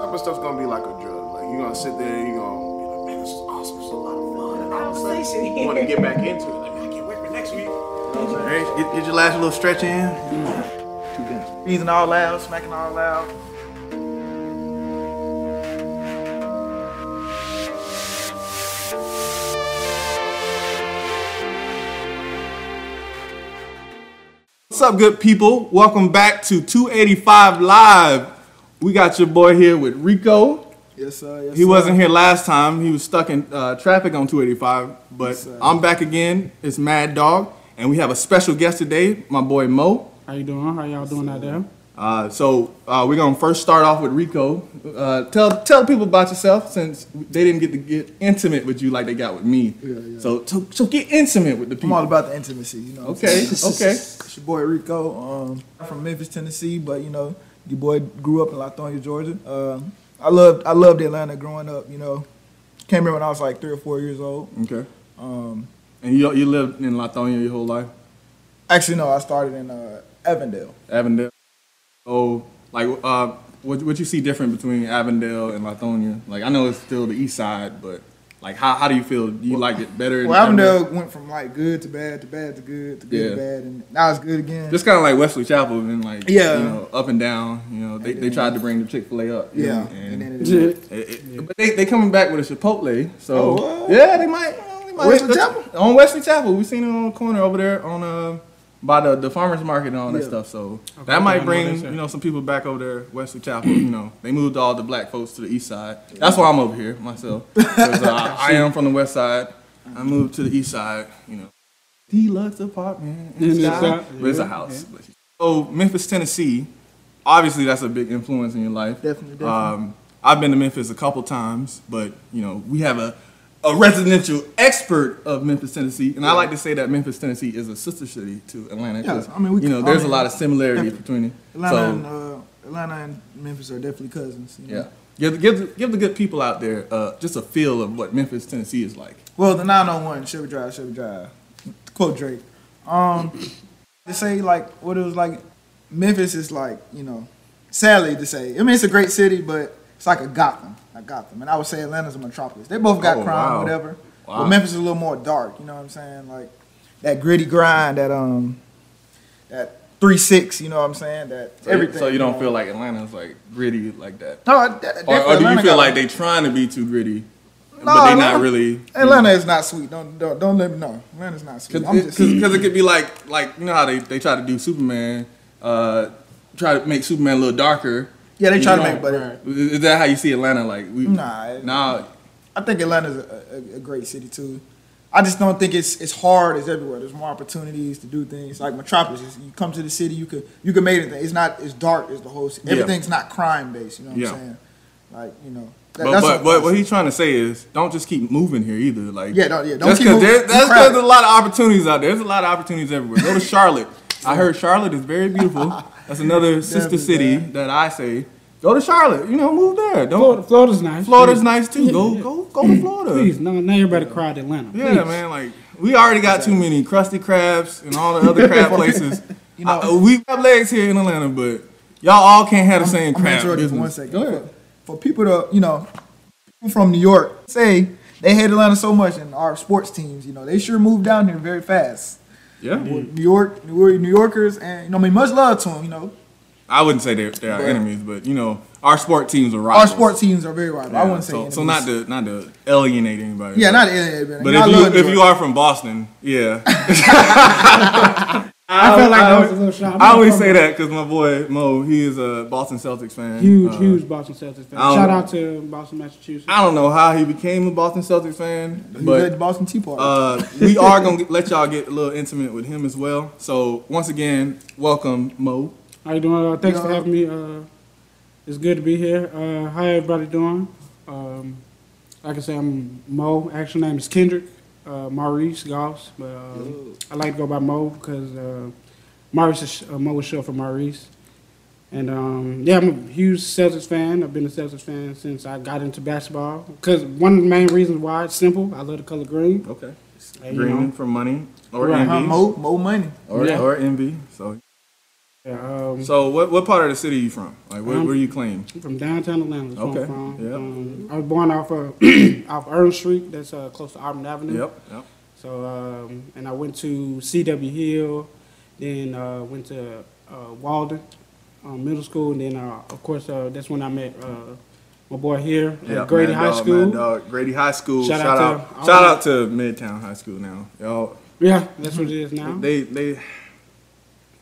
type of stuff's gonna be like a drug. Like you're gonna sit there, you're gonna be like, man, this is awesome, this is a lot of fun. And all of a sudden, you wanna get back into it. Like, man, I can't wait for next week. You know what I'm saying? Hey, get, get your last little stretch in. Breathing all loud, smacking all loud. What's up, good people? Welcome back to 285 Live. We got your boy here with Rico. Yes, sir. Yes, He sir. wasn't here last time. He was stuck in uh, traffic on 285. But sir. I'm back again. It's Mad Dog, and we have a special guest today, my boy Mo. How you doing? How y'all doing out there? Uh, so uh, we're gonna first start off with Rico. Uh, tell tell people about yourself since they didn't get to get intimate with you like they got with me. Yeah, yeah. So, so so get intimate with the I'm all about the intimacy, you know. Okay, okay. It's your boy Rico. Um, I'm from Memphis, Tennessee, but you know, your boy grew up in Lithonia, Georgia. Um, I loved I loved Atlanta growing up. You know, came here when I was like three or four years old. Okay. Um, And you you lived in Lithonia your whole life, actually, no, I started in uh, Avondale. Avondale. Oh, like uh, what what you see different between Avondale and Lithonia? Like I know it's still the east side, but like how how do you feel? Do you like it better? Well, Avondale went from like good to bad to bad to good to good Yeah. to bad, and now it's good again. Just kind of like Wesley Chapel, and like Yeah. you know, up and down. You know, they, they tried to bring the Chick Fil A up. you yeah, know, and then and it, it, it- but they they coming back with a Chipotle. So Oh, yeah, they might. well, they might Wesley Chapel? on Wesley Chapel. We seen it on the corner over there on uh by the the farmers market and all that Yeah. stuff. So Okay, that might bring you know some people back over there Wesley Chapel. you know, they moved all the black folks to the east side. That's why I'm over here myself. uh, I am from the west side. I moved to the east side. You know, deluxe apartment. in In the the sky. sky, But it's a yeah, house. So Memphis, Tennessee. Obviously, that's a big influence in your life. Definitely, definitely. Um, I've been to Memphis a couple times, but you know we have a a residential expert of Memphis, Tennessee, and I like to say that Memphis, Tennessee is a sister city to Atlanta. Yeah, I mean, we- you know, I there's a lot of similarities between it. Atlanta so, and uh, Atlanta and Memphis are definitely cousins. you know. yeah, give, give, the- give the good people out there uh, just a feel of what Memphis, Tennessee is like. Well, the 901, Chevy Drive, Chevy Drive. Quote Drake. Um, to say like what it was like, Memphis is like you know, sadly to say. I mean, it's a great city, but it's like a Gotham, like Gotham. And I would say Atlanta's a metropolis. They both got Oh, crime, wow. whatever. Wow. But Memphis is a little more dark. You know what I'm saying? Like that gritty grind, that um, that three six. You know what I'm saying? That So, everything. So you don't know. feel like Atlanta's like gritty like that, No, that, or, or do you feel like they trying to be too gritty, No, but they not Atlanta- really? Atlanta is not sweet. Don't don't don't let me know. Atlanta's not sweet. Because just it, could be like like you know how they, they try to do Superman, uh, try to make Superman a little darker. Yeah, they try to make better. Is that how you see Atlanta? Like we Nah, nah. I think Atlanta's a, a, a great city too. I just don't think it's it's hard as everywhere. There's more opportunities to do things. Like Metropolis, is- you come to the city, you could you can make anything. It's not as dark as the whole city. Yeah. Everything's not crime based. You know what Yeah. I'm saying? Like you know. that- But, but, what- but what he's trying to say is don't just keep moving here either. Like Yeah, don't- yeah, don't keep moving. there- that's because there's a lot of opportunities out there. There's a lot of opportunities everywhere. Go to Charlotte. I heard Charlotte is very beautiful. That's another sister Definitely, city man. that I say. Go to Charlotte. You know, move there. Don't. Florida, Florida's nice. Florida's Please. nice too. Go go go to Florida. Please, no, now everybody cried Atlanta. Yeah, man. Like we already got too many crusty crabs and all the other crab places. You know- I- uh, we have legs here in Atlanta, but y'all all can't have the same I'm gonna crab interrupt you for business. one second. Go ahead. For, for people to you know, people from New York say they hate Atlanta so much, and our sports teams, you know, they sure moved down here very fast. Yeah, New York, New York, New Yorkers, and you know, I mean, much love to them. You know, I wouldn't say they're, they're our enemies, but you know, our sport teams are rival. our rivals. sport teams are very rival. I wouldn't say so. enemies. So not to not to alienate anybody. Yeah, but, not alien, But I if you if you are from Boston, yeah. I felt like I, that was a little shot. I always say that because my boy Mo, he is a Boston Celtics fan. Huge, Uh, huge Boston Celtics fan. Shout out to Boston, Massachusetts. I don't know how he became a Boston Celtics fan, He was but the Boston Tea Party. Uh, we are gonna get, let y'all get a little intimate with him as well. So once again, welcome Mo. How you doing? Uh, thanks for having me. Uh, it's good to be here. Uh, how everybody doing? Um, like I said, I'm Mo. Actual name is Kendrick uh, Maurice Goss, but uh, I like to go by Mo because uh, Maurice is uh, Mo is short for Maurice. And um, yeah, I'm a huge Celtics fan. I've been a Celtics fan since I got into basketball. Because one of the main reasons why it's simple. I love the color green. Okay. And, you Green know, for money or Right, Huh, envy Mo, Mo money. or Yeah. or envy. So Yeah, um, So what what part of the city are you from? Like where, Um, where you claim? I'm from downtown Atlanta. Okay, I'm from. yeah. Um, I was born off of off Ernst Street. That's uh, close to Auburn Avenue. Yep, yep. So um, and I went to C.W. Hill, then uh, went to uh, Walden um, Middle School, and then uh, of course uh, that's when I met uh, my boy here at Yep, Grady High Dog, School. Dog. Grady High School. Shout, Shout out out, to shout out to Midtown High School now. Y'all Yeah, that's what it is now. they they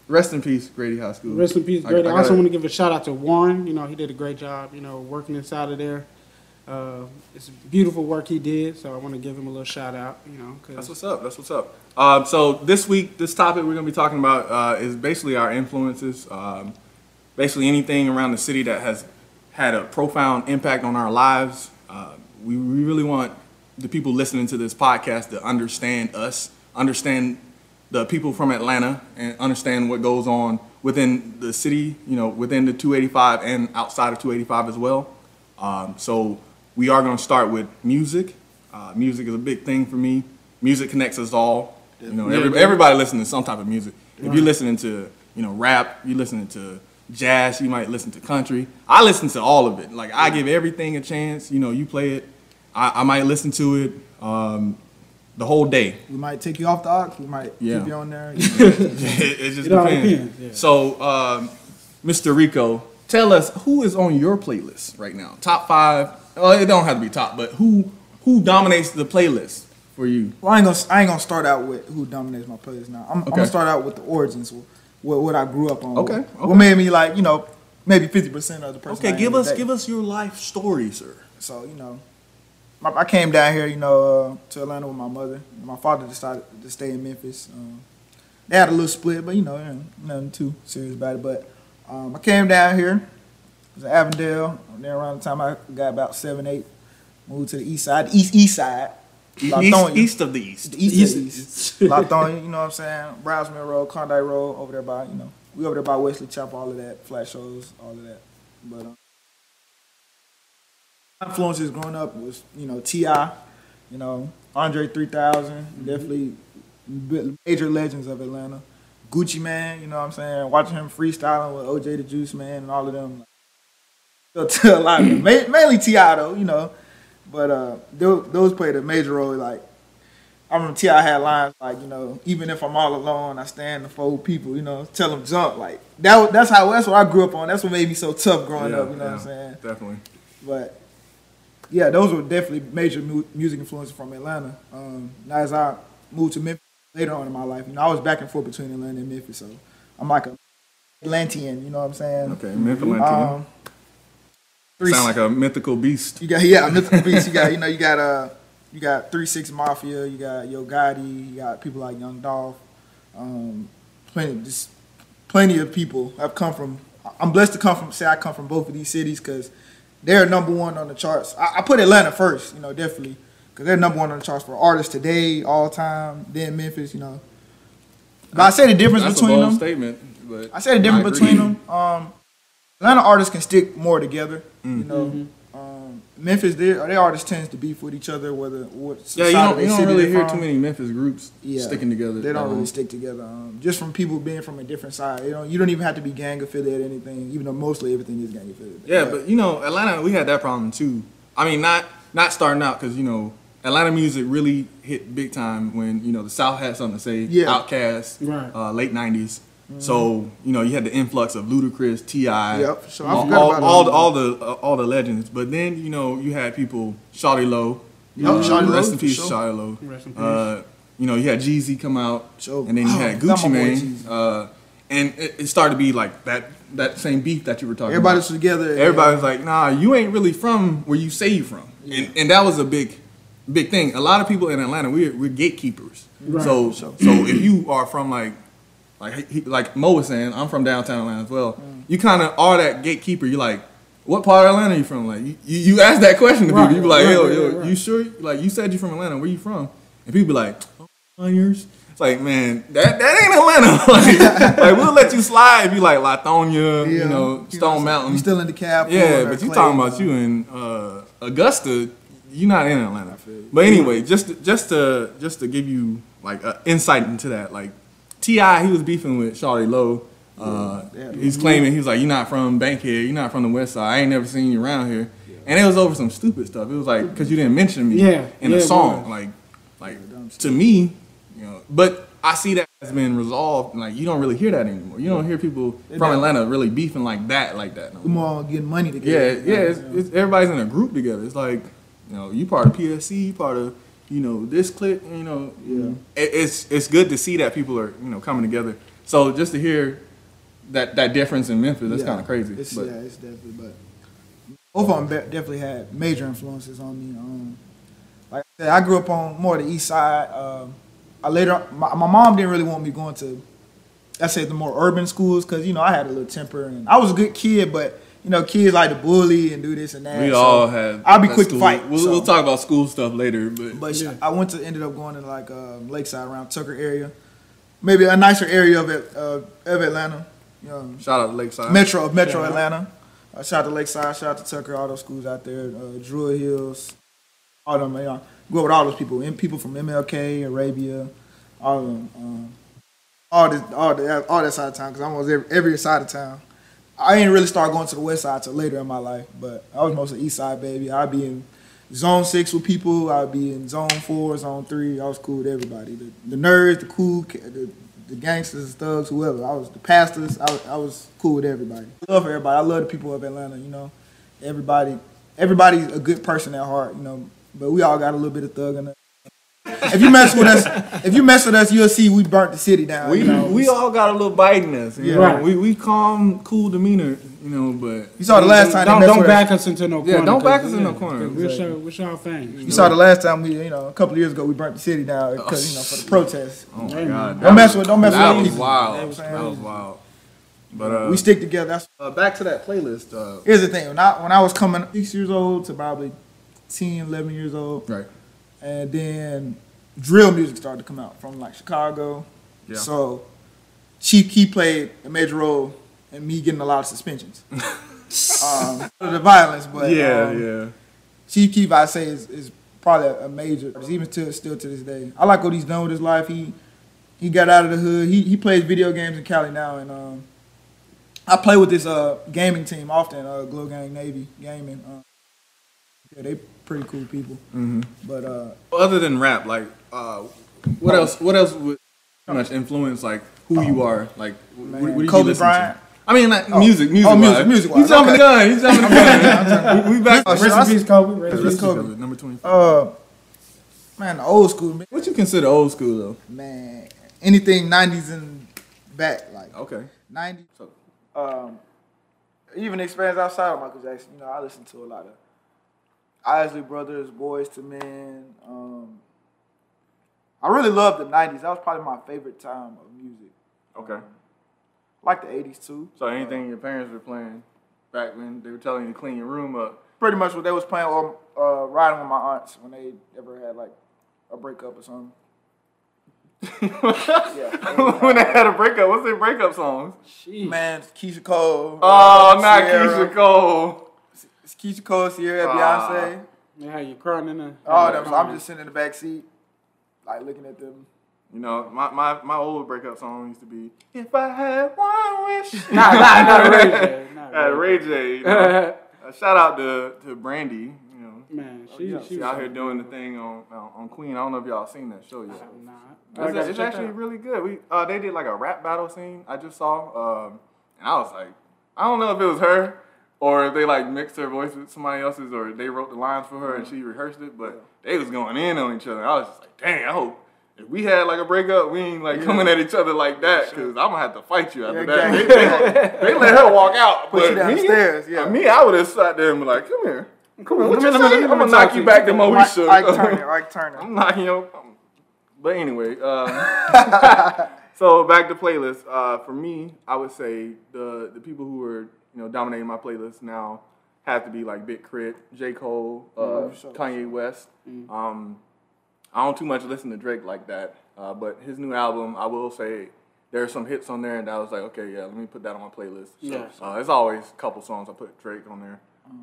rest in peace, Grady High School. Rest in peace, Grady. I I, also gotta- want to give a shout out to Warren. You know, he did a great job. You know, working inside of there. Uh, it's beautiful work he did. So I want to give him a little shout out. You know, That's what's up. That's what's up. Um, so this week, this topic we're gonna be talking about uh, is basically our influences. Um, basically anything around the city that has had a profound impact on our lives. Uh, we, we really want the people listening to this podcast to understand us, understand the people from Atlanta, and understand what goes on within the city. You know, within the 285 and outside of 285 as well. Um, so we are going to start with music. Uh, music is a big thing for me. Music connects us all. You know, every, everybody listening to some type of music. If you're listening to, you know, rap, you're listening to jazz, you might listen to country. I listen to all of it. Like I give everything a chance. You know, you play it, I, I might listen to it um, the whole day. We might take you off the ox. We might Yeah. keep you on there. you know. it, it just It depends. depends, yeah. So, um, Mr. Rico, tell us who is on your playlist right now. Top five. Oh, it don't have to be top, but who who dominates the playlist for you? Well, I ain't gonna I ain't gonna start out with who dominates my playlist now. I'm, I'm gonna start out with the origins, what what I grew up on. Okay, What, okay. what made me like you know maybe fifty percent of the person. I Okay, am give us today. give us your life story, sir. So you know, my, I came down here, you know, uh, to Atlanta with my mother. My father decided to stay in Memphis. Um, they had a little split, but you know, nothing too serious about it. But um, I came down here. It was in Avondale. And then around the time I got about seven, eight, moved to the east side, east east side. East, east of the east. The east, of the east. Lithonia, you know what I'm saying? Browns Mill Road, Klondike Road, over there by, you know, we over there by Wesley Chapel, all of that, Flat Shoals, all of that. But um, influences growing up was, you know, T.I., you know, Andre 3000, definitely major legends of Atlanta. Gucci Mane, you know what I'm saying? Watching him freestyling with OJ the Juiceman and all of them. So to a lot of them. Mainly T.I. though, you know. But uh, those, those played a major role. Like, I remember T.I. had lines like, you know, even if I'm all alone, I stand to fold people, you know, tell them jump. Like, that, that's how, that's what I grew up on. That's what made me so tough growing Yeah, up, you know yeah, what I'm saying? Definitely. But yeah, those were definitely major mu- music influences from Atlanta. Um, now as I moved to Memphis later on in my life, you know, I was back and forth between Atlanta and Memphis, so I'm like a Atlantean, you know what I'm saying? Okay, Memphis. Um, three, Sound like a mythical beast. you got yeah, mythical beats. You got you know you got uh you got Three Six Mafia. You got Yo Gotti. You got people like Young Dolph. Um, plenty just plenty of people I've come from. I'm blessed to come from. Say I come from both of these cities because they're number one on the charts. I, I put Atlanta first. You know definitely because they're number one on the charts for artists today, all time. Then Memphis. You know. But I say the difference That's between a bold them. statement. But I say the difference between them. Um, Atlanta artists can stick more together. Mm. You know, um, Memphis, their their artists tends to beef with each other, whether what Yeah, side you don't, of you don't really they're hear from. too many Memphis groups Yeah, sticking together. They don't Um, really stick together. Um, just from people being from a different side. You know, you don't even have to be gang affiliated or anything. Even though mostly everything is gang affiliated. Yeah, but you know, Atlanta, we had that problem too. I mean, not not starting out because you know, Atlanta music really hit big time when you know the South had something to say. Yeah. Outkast, Right. uh, late '90s. So you know, you had the influx of Ludacris, T.I., Yep, for sure. I all, forgot all, all, the, all the uh, all the legends. But then you know, you had people, Shawty Lo, Yep, uh, Shawty Lo, rest in peace, sure. Shawty Lo. Rest in peace. Uh, you know, you had Jeezy come out, Sure. and then you Oh, had forgot Gucci my Mane, uh, and it, it started to be like that that same beef that you were talking everybody about. was together. Everybody's was like, "Nah, you ain't really from where you say you from," and and that was a big, big thing. A lot of people in Atlanta, we're we're gatekeepers. Right. So so if you are from like, like he, like Mo was saying, I'm from downtown Atlanta as well. Mm. You kind of are that gatekeeper. You're like, what part of Atlanta are you from? Like you, you, you ask that question to Right, people. You be like, right, yo, yo, right. you sure? Like you said you're from Atlanta. Where you from? And people be like, Conyers. It's like, man, that that ain't Atlanta. like, like, we'll let you slide if you like Lithonia, you know, Stone Mountain. You still in DeKalb? Yeah, but you talking about you in uh, Augusta. You're not in Atlanta. But anyway, just to, just to just to give you like uh, insight into that, like T.I., he was beefing with Shawty Lo, Uh, Yeah. he's claiming he's like, "You're not from Bankhead. You're not from the West Side. I ain't never seen you around here." And it was over some stupid stuff. It was like because you didn't mention me Yeah, in yeah, the song. was. Like, like to me, you know. But I see that has been resolved. Like you don't really hear that anymore. You don't hear people from don't. Atlanta really beefing like that, like that. No We more. more getting money Yeah, together. yeah. It's, it's, everybody's in a group together. It's like, you know, you part of PSC, you part of, you know, this clique. You know, Yeah. It, it's it's good to see that people are you know coming together. So just to hear that that difference in Memphis, that's Yeah. kind of crazy. It's, but yeah, it's definitely. But both of them definitely had major influences on me. Um, like I said, I grew up on more the east side. Um, I later, my, my mom didn't really want me going to, I say the more urban schools because you know I had a little temper and I was a good kid, but you know kids like to bully and do this and that. we so all have. I'll be that quick to fight. We'll, so- we'll talk about school stuff later, but, But Yeah. I went to ended up going to like um, Lakeside around Tucker area, maybe a nicer area of it, uh, of Atlanta. You know, shout out to Lakeside. Metro of Metro Shout out. Atlanta. Uh, shout out to Lakeside, shout out to Tucker, all those schools out there, uh, Druid Hills, all them. You know, grew up with all those people, and people from MLK, Arabia, all of them. Um, all this, all that, all that side of town, because almost every, every side of town. I didn't really start going to the west side till later in my life, but I was mostly east side baby. I'd be in zone six with people. I'd be in zone four, zone three. I was cool with everybody. The, the nerds, the cool, the, the gangsters, the thugs, whoever. I was the pastors. I I was cool with everybody. I love everybody. I love the people of Atlanta. You know, everybody. Everybody's a good person at heart. You know, but we all got a little bit of thug in us. If you mess with us, if you mess with us, you'll see we burnt the city down. we you know? we all got a little bite in us. You Yeah. know? Right. We we calm, cool demeanor. You know, but You saw the last time Don't, they messed don't with back us. us into no Yeah, corner. don't back us in no corner. corner. 'cause We're Exactly. y'all, we're y'all fans. You saw the last time we, you know, a couple of years ago, we burnt the city down because you know for the protests. oh my Hey, god, Don't mess with, don't mess that with was people. wild. You know what I'm That was wild. But uh, we stick together. That's uh, back to that playlist. Uh, here's the thing. When I when I was coming six years old to probably 10, 11 years old, right. And then drill music started to come out from like Chicago. Yeah. So Chief Keef played a major role in me getting a lot of suspensions. um, the violence, but yeah, um, yeah. Chief Keef, I say, is, is probably a major, even to still to this day. I like what he's done with his life. He he got out of the hood. He he plays video games in Cali now, and um, I play with this uh gaming team often. Uh, Glo Gang Navy Gaming. Uh, yeah, they pretty cool people. hmm But uh, Other than rap, like, uh, what else? What else would much influence like who you are? Like, what, what did you Kobe listen Bryant. to? I mean, like, music, music, Oh, music, music He's jumping okay. the gun. He's jumping the gun. we, we back. Oh, Rest in peace, Kobe. Rest in peace. Kobe. Kobe, number twenty. uh, man, old school man, What you consider old school though? man, anything '90s and back, like Okay. '90s. So, um, even experience outside of Michael Jackson. You know, I listen to a lot of Isley Brothers, Boyz II Men. Um, I really love the '90s. That was probably my favorite time of music. okay. I like the '80s too. So anything your parents were playing back when they were telling you to clean your room up. Pretty much what they was playing or uh, riding with my aunts when they ever had like a breakup or something. Yeah. when they had a breakup, what's their breakup songs? Sheesh. Man, Keyshia Cole. Oh, uh, not Ciara. Keyshia Cole. It's Keyshia Cole, Ciara, Ah. Beyonce. Yeah, you crying in there. All them. So I'm just sitting in the back seat, like looking at them. You know, my, my, my old breakup song used to be If I Had One Wish. Nah, nah, not Ray J. Not Uh, Ray J. You know. Uh, shout out to, to Brandy. You know, Man, she, yeah. she she was out here doing the thing on on on Queen. I don't know if y'all seen that show yet. Nah. I It's, gotta it's check actually that out. really good. We uh, they did like a rap battle scene I just saw, um, and I was like, I don't know if it was her or if they like mixed her voice with somebody else's or they wrote the lines for her and she rehearsed it, but they was going in on each other. I was just like, dang, I hope. If we had like a breakup, we ain't like coming at each other like that because I'm gonna have to fight you after Yeah, that. They, they, they let her walk out, Push but you down the me, yeah. me, I would have sat there and be like, come here, come on, what you me- let me- say? let I'm gonna knock you back to Moesha. Ike Turner, Ike Turner. I'm knocking your. But anyway, um, so back to playlist. Uh, for me, I would say the the people who are you know dominating my playlist now have to be like Big K.R.I.T., J Cole, uh, Mhm, sure. Kanye West. Um, I don't too much listen to Drake like that, uh, but his new album, I will say. There are some hits on there, and I was like, okay, yeah, let me put that on my playlist. So, Yeah. uh, there's always a couple songs I put Drake on there,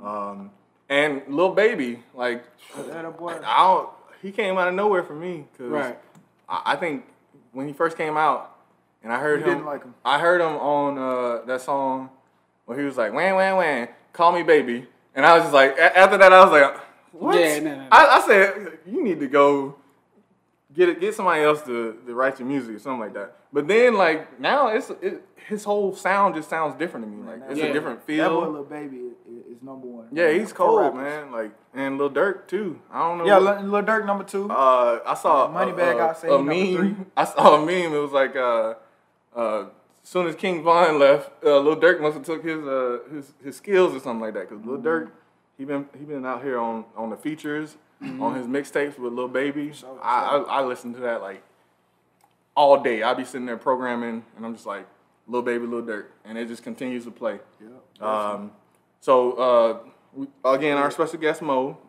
um, and Lil Baby, like That a boy. I don't. He came out of nowhere for me because Right. I, I think when he first came out and I heard You him. like him. I heard him on uh, that song where he was like, "Wham wham wham, call me baby," and I was just like, a- after that, I was like, "What?" Yeah, no, no, no. I, I said, "You need to go get it, get somebody else to, to write your music or something like that." But then, like now, it's it, his whole sound just sounds different to me. Like it's Yeah. a different feel. That boy, feel. Lil Baby, is, is number one. Yeah, he's For cold, man. Like and Lil Durk too. I don't know. Yeah, what- Lil Lil Durk number two. uh, I saw Moneybagg a, got saved a, a meme. three. I saw a meme. It was like, uh, uh, as soon as King Von left, uh, Lil Durk must have took his uh, his his skills or something like that. Cause Lil Mm-hmm. Durk, he been he been out here on on the features on his mixtapes with Lil Baby. Sure, I, I I listen to that like all day. I be sitting there programming, and I'm just like Lil Baby, Lil Durk, and it just continues to play. Yeah. Um, so uh, we, again, our special guest Mo.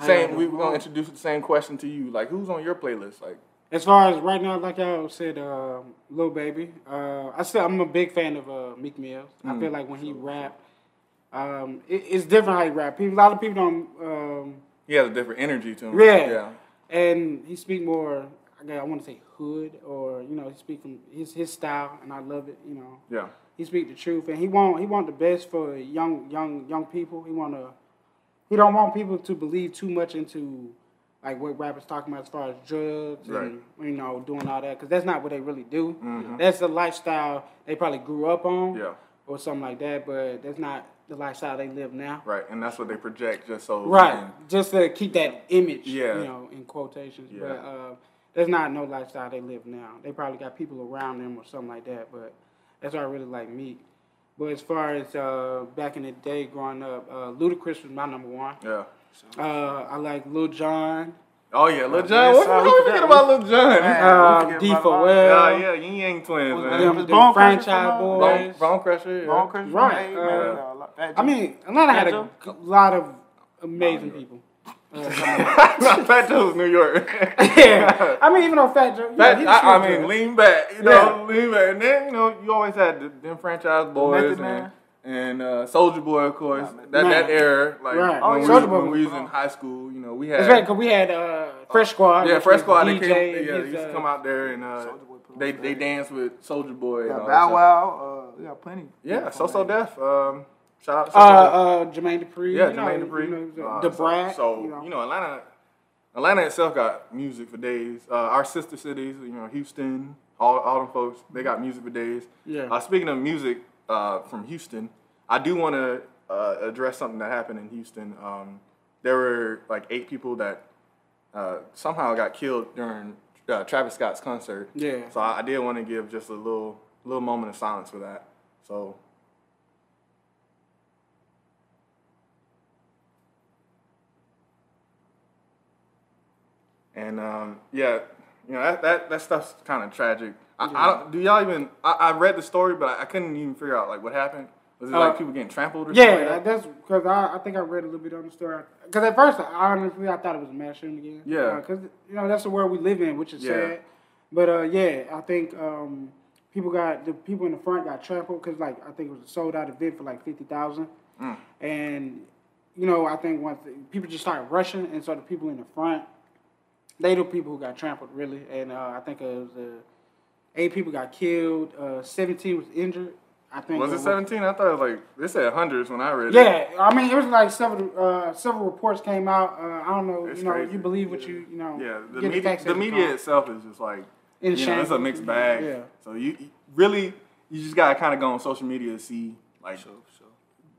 Same. We're gonna introduce the same question to you. Like, who's on your playlist? Like, As far as right now, like y'all said, uh, Lil Baby. Uh, I still I'm a big fan of uh, Meek Mill. I feel like when he rap, um, it, it's different how he rap. People, a lot of people don't. Um, he has a different energy to him. Yeah. Yeah. and he speak more. I want to say hood, or you know, he speak from his his style, and I love it. You know, Yeah. he speak the truth, and he want he want the best for young young young people. He want to. He don't want people to believe too much into like what rappers talking about as far as drugs and you know doing all that because that's not what they really do. That's the lifestyle they probably grew up on, Yeah. or something like that. But that's not the lifestyle they live now. Right. And that's what they project, just so. Right, and- just to keep that image, Yeah. you know, in quotations. Yeah. But uh, there's not no lifestyle they live now. They probably got people around them or something like that. But that's why I really like Meek. But as far as uh, back in the day, growing up, uh, Ludacris was my number one. yeah. Uh, I like Lil Jon, Oh yeah, Lil yes, Jon. What sir. how We we forget about Lil Jon? Man. uh, we D for well, Yeah, yeah, Ying Yang twins, man. them, them Bone franchise from, uh, Bone, boys. Bone Crusher. Yeah. Bone Crusher, Right, uh, uh, I mean, Atlanta had a lot of amazing people. Fat Joe's New York. yeah, I mean, even though Fat Joe, yeah, Fat, he I, I mean, lean back, you know, lean back, and then you know you always had the, them franchise boys Method and, Man. And uh, Soulja Boy, of course. Method that Man. that era, like Right. when, Oh, we, Boy when was we was in high school, you know, we had That's right, because we had uh, Fresh Squad. yeah, which Fresh was Squad. They DJ came, yeah, and they his, used to uh, come out there and uh, Soulja Boy put on they the they stage. dance with Soldier Boy. We and all Bow. Wow. Uh, we got plenty. Yeah, people So So that. Def. Um, shout out. to Uh, So So uh, Jermaine Dupri. Yeah, you know, Jermaine Dupri. You know, Uh, the so- So, you know. you know, Atlanta, Atlanta itself got music for days. Uh, our sister cities, you know, Houston, all all them folks, they got music for days. Yeah. Uh, speaking of music uh, from Houston, I do want to uh, address something that happened in Houston. Um, there were like eight people that uh, somehow got killed during uh, Travis Scott's concert. Yeah. So I, I did want to give just a little little moment of silence for that. So. And um, yeah, you know that that, that stuff's kind of tragic. I, I don't. Do y'all even? I, I read the story, but I, I couldn't even figure out like what happened. Was it Uh, like people getting trampled or something? Yeah, like that? that's because I, I think I read a little bit on the story. Because at first, I, honestly, I thought it was a mass shooting again. Yeah. Because you know that's the world we live in, which is Yeah. sad. But uh, yeah, I think um, people got the people in the front got trampled because like I think it was a sold out event for like fifty thousand, Mm. and you know I think once people just started rushing, and so the people in the front, they the people who got trampled really, and uh, I think it was uh, eight people got killed, uh, seventeen was injured. I think Was it 17? I thought it was like they said hundreds when I read it. yeah, I mean, it was like several uh, several reports came out. Uh, I don't know, It's you know, crazy. you believe what you you know. Yeah, the get media, facts the media come. itself is just like In you know, it's a mixed bag. Yeah. So you you really you just gotta kind of go on social media to see like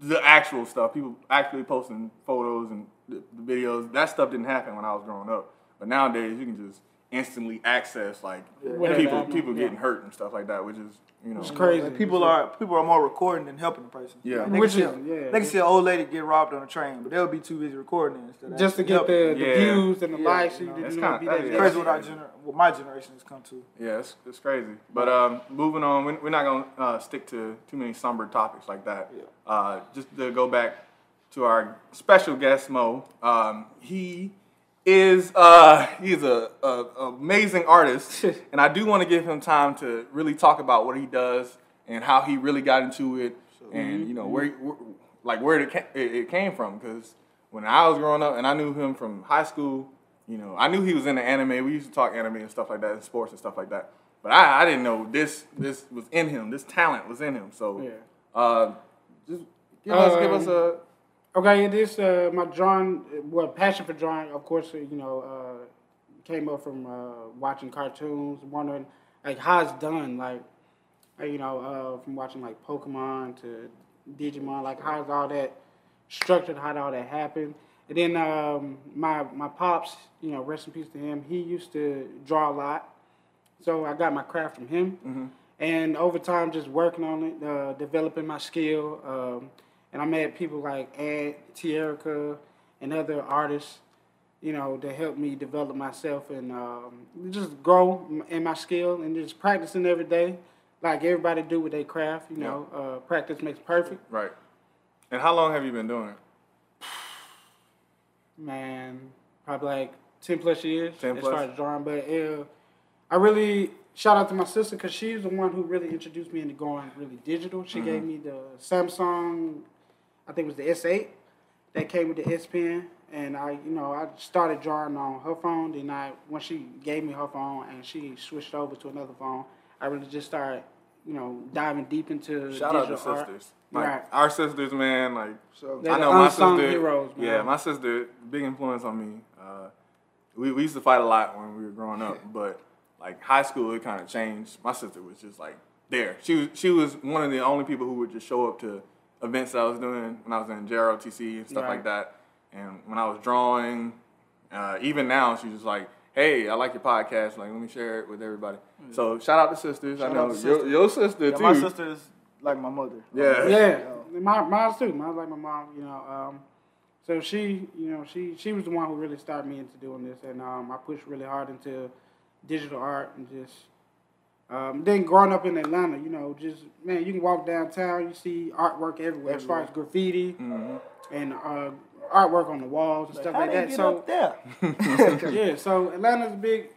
the actual stuff. People actually posting photos and the, the videos. That stuff didn't happen when I was growing up, but nowadays you can just instantly access like Whatever people happened, people yeah. getting hurt and stuff like that, which is you know It's crazy. Like, people are people are more recording than helping the person. Yeah. Like, they Which can is- see, yeah. They can see an old lady get robbed on a train, but they'll be too busy recording it instead of just to get the, the Yeah. views and the Yeah, likes. you You know. know, It's you kinda- be that that is- crazy what our gener- what my generation has come to. Yeah, it's, it's crazy. But um, moving on, we- we're not gonna uh, stick to too many somber topics like that. Uh, just to go back to our special guest Mo, um, he is uh, he's a, a amazing artist, and I do want to give him time to really talk about what he does and how he really got into it, and you know where, where like where it, ca- it, it came from. Because when I was growing up, and I knew him from high school, you know, I knew he was into anime. We used to talk anime and stuff like that, and sports and stuff like that. but I, I didn't know this this was in him. This talent was in him. So Yeah. uh, just give us give us a Okay, this uh, my drawing, well, passion for drawing, of course, uh, you know, uh, came up from uh, watching cartoons, wondering like how it's done, like, uh, you know, uh, from watching like Pokemon to Digimon, like how's all that structured, how did all that happen, and then um, my my pops, you know, rest in peace to him. He used to draw a lot, so I got my craft from him, and over time, just working on it, uh, developing my skill. Um, and I met people like Ed, Tierra, and other artists, you know, that helped me develop myself and um, just grow in my skill and just practicing every day, like everybody do with their craft. You know, uh, practice makes perfect. right. And how long have you been doing it? Man, probably like ten plus years 10 as plus? far as drawing. But uh, I really shout out to my sister because she's the one who really introduced me into going really digital. She gave Mm-hmm. me the Samsung, I think it was the S8 that came with the S Pen. And I, you know, I started drawing on her phone. Then I, when she gave me her phone and she switched over to another phone, I really just started, you know, diving deep into Shout out to art. sisters. Like Right. our sisters, man. Like So I know my sister. heroes. Yeah, my sister, big influence on me. Uh, we, we used to fight a lot when we were growing up, but like high school, it kind of changed. My sister was just like there. She was she was one of the only people who would just show up to events that I was doing when I was in JROTC and stuff Right. like that. And when I was drawing, uh, even now, she's just like, "Hey, I like your podcast. Like, let me share it with everybody." So shout out to sisters. I know out your, your sister yeah, too. my sister is like my mother. Yeah. Yeah, my mom's too. Mine's like my mom, you know. Um, so she, you know, she she was the one who really started me into doing this, and um, I pushed really hard into digital art and just. Um, then growing up in Atlanta, you know, just man, you can walk downtown, you see artwork everywhere, as far as graffiti Mm-hmm. and uh, artwork on the walls and stuff How like they that. get So up there? yeah, so Atlanta's big,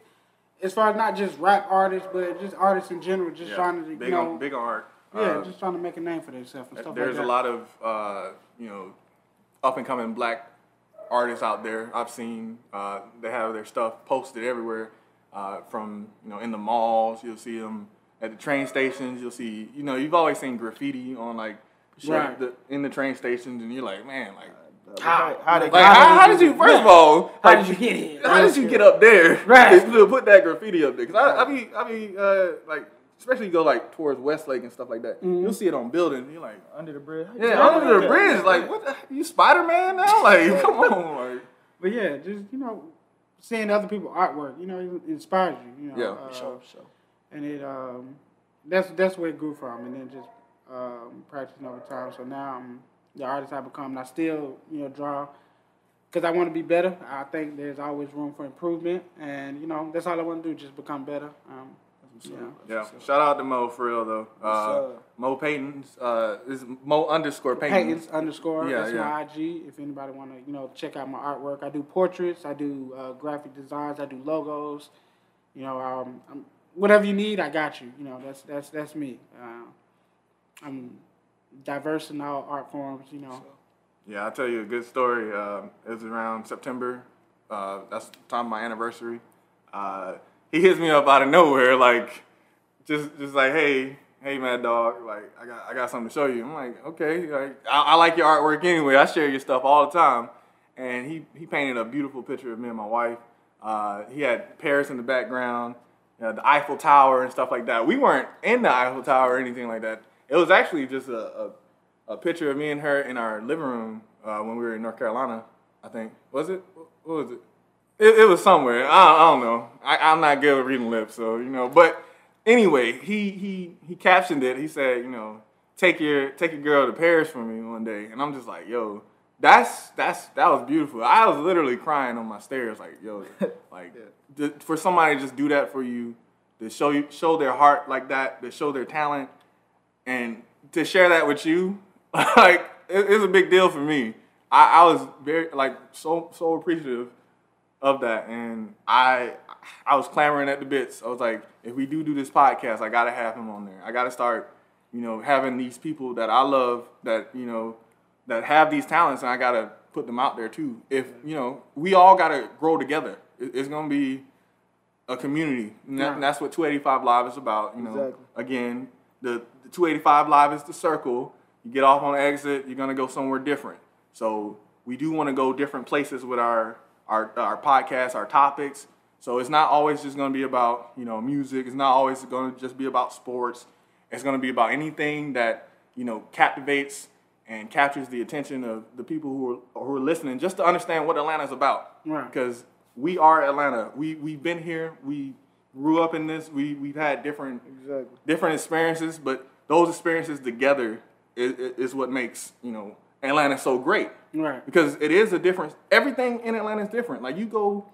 as far as not just rap artists, but just artists in general, just Yeah. trying to, you big know, on big art. yeah, Uh, just trying to make a name for themselves and stuff There's like that. a lot of uh, you know up and coming black artists out there. I've seen uh, they have their stuff posted everywhere. Uh, from you know in the malls, you'll see them at the train stations. You'll see you know you've always seen graffiti on like shit Right. the, in the train stations, and you're like, man, like. How? How they Like how, how did you first of all? How did you get here? How did you get up there? Right. To put that graffiti up there, because I, I be, I be, uh, like, especially you go like towards Westlake and stuff like that. Mm-hmm. You'll see it on buildings. And you're like, under the bridge. yeah, under the bridge. Like, what? The, you Spider Man now? Like, come on. Like, But yeah, just you know, seeing other people's artwork, you know, it inspires you. You know, Yeah. uh, Sure, sure. and it um, that's that's where it grew from, and then just um, practicing over time. So now I'm the artist I become, and I still you know draw because I want to be better. I think there's always room for improvement, and you know that's all I want to do, just become better. Um, you know. yeah. Shout out to Mo for real though. Uh, up? Mo Payton's uh, is Mo underscore Payton. Payton's underscore. Yeah, that's yeah. my IG. If anybody want to, you know, check out my artwork. I do portraits. I do uh, graphic designs. I do logos. You know, um, I'm, whatever you need, I got you. You know, that's that's that's me. Uh, I'm diverse in all art forms. You know. Yeah, I'll tell you a good story. Um, it was around September. Uh, that's the time of my anniversary. Uh, he hits me up out of nowhere, like just just like, hey, hey, mad dog, like I got I got something to show you. I'm like, okay, like I, I like your artwork anyway. I share your stuff all the time. And he he painted a beautiful picture of me and my wife. Uh, he had Paris in the background, you know, the Eiffel Tower and stuff like that. We weren't in the Eiffel Tower or anything like that. It was actually just a, a a picture of me and her in our living room uh, when we were in North Carolina. I think was it? What was it? It, it was somewhere. I, I don't know. I, I'm not good at reading lips, so you know. But anyway, he he he captioned it. He said, you know, take your take your girl to Paris for me one day, and I'm just like, yo, that's that's that was beautiful. I was literally crying on my stairs, like, yo, like th- for somebody to just do that for you, to show you show their heart like that, to show their talent, and to share that with you, like it, it's a big deal for me. I, I was very like so so appreciative of that, and I I was clamoring at the bits. I was like, if we do do this podcast, I gotta have him on there. I gotta start, you know, having these people that I love that you know that have these talents, and I gotta put them out there too. If you know, we all gotta grow together. It's gonna be a community. And, that- and that's what 285 Live is about. You know, Exactly. again, the, the 285 Live is the circle. You get off on exit, you're gonna go somewhere different. So we do want to go different places with our our our podcasts, our topics. So it's not always just gonna be about you know music. It's not always gonna just be about sports. It's gonna be about anything that you know captivates and captures the attention of the people who are who are listening, just to understand what Atlanta's about. Right. Because we are Atlanta. We we've been here. We grew up in this. We we've had different Exactly. different experiences, but those experiences together is, is what makes you know Atlanta so great. Right. Because it is a different. Everything in Atlanta is different. Like you go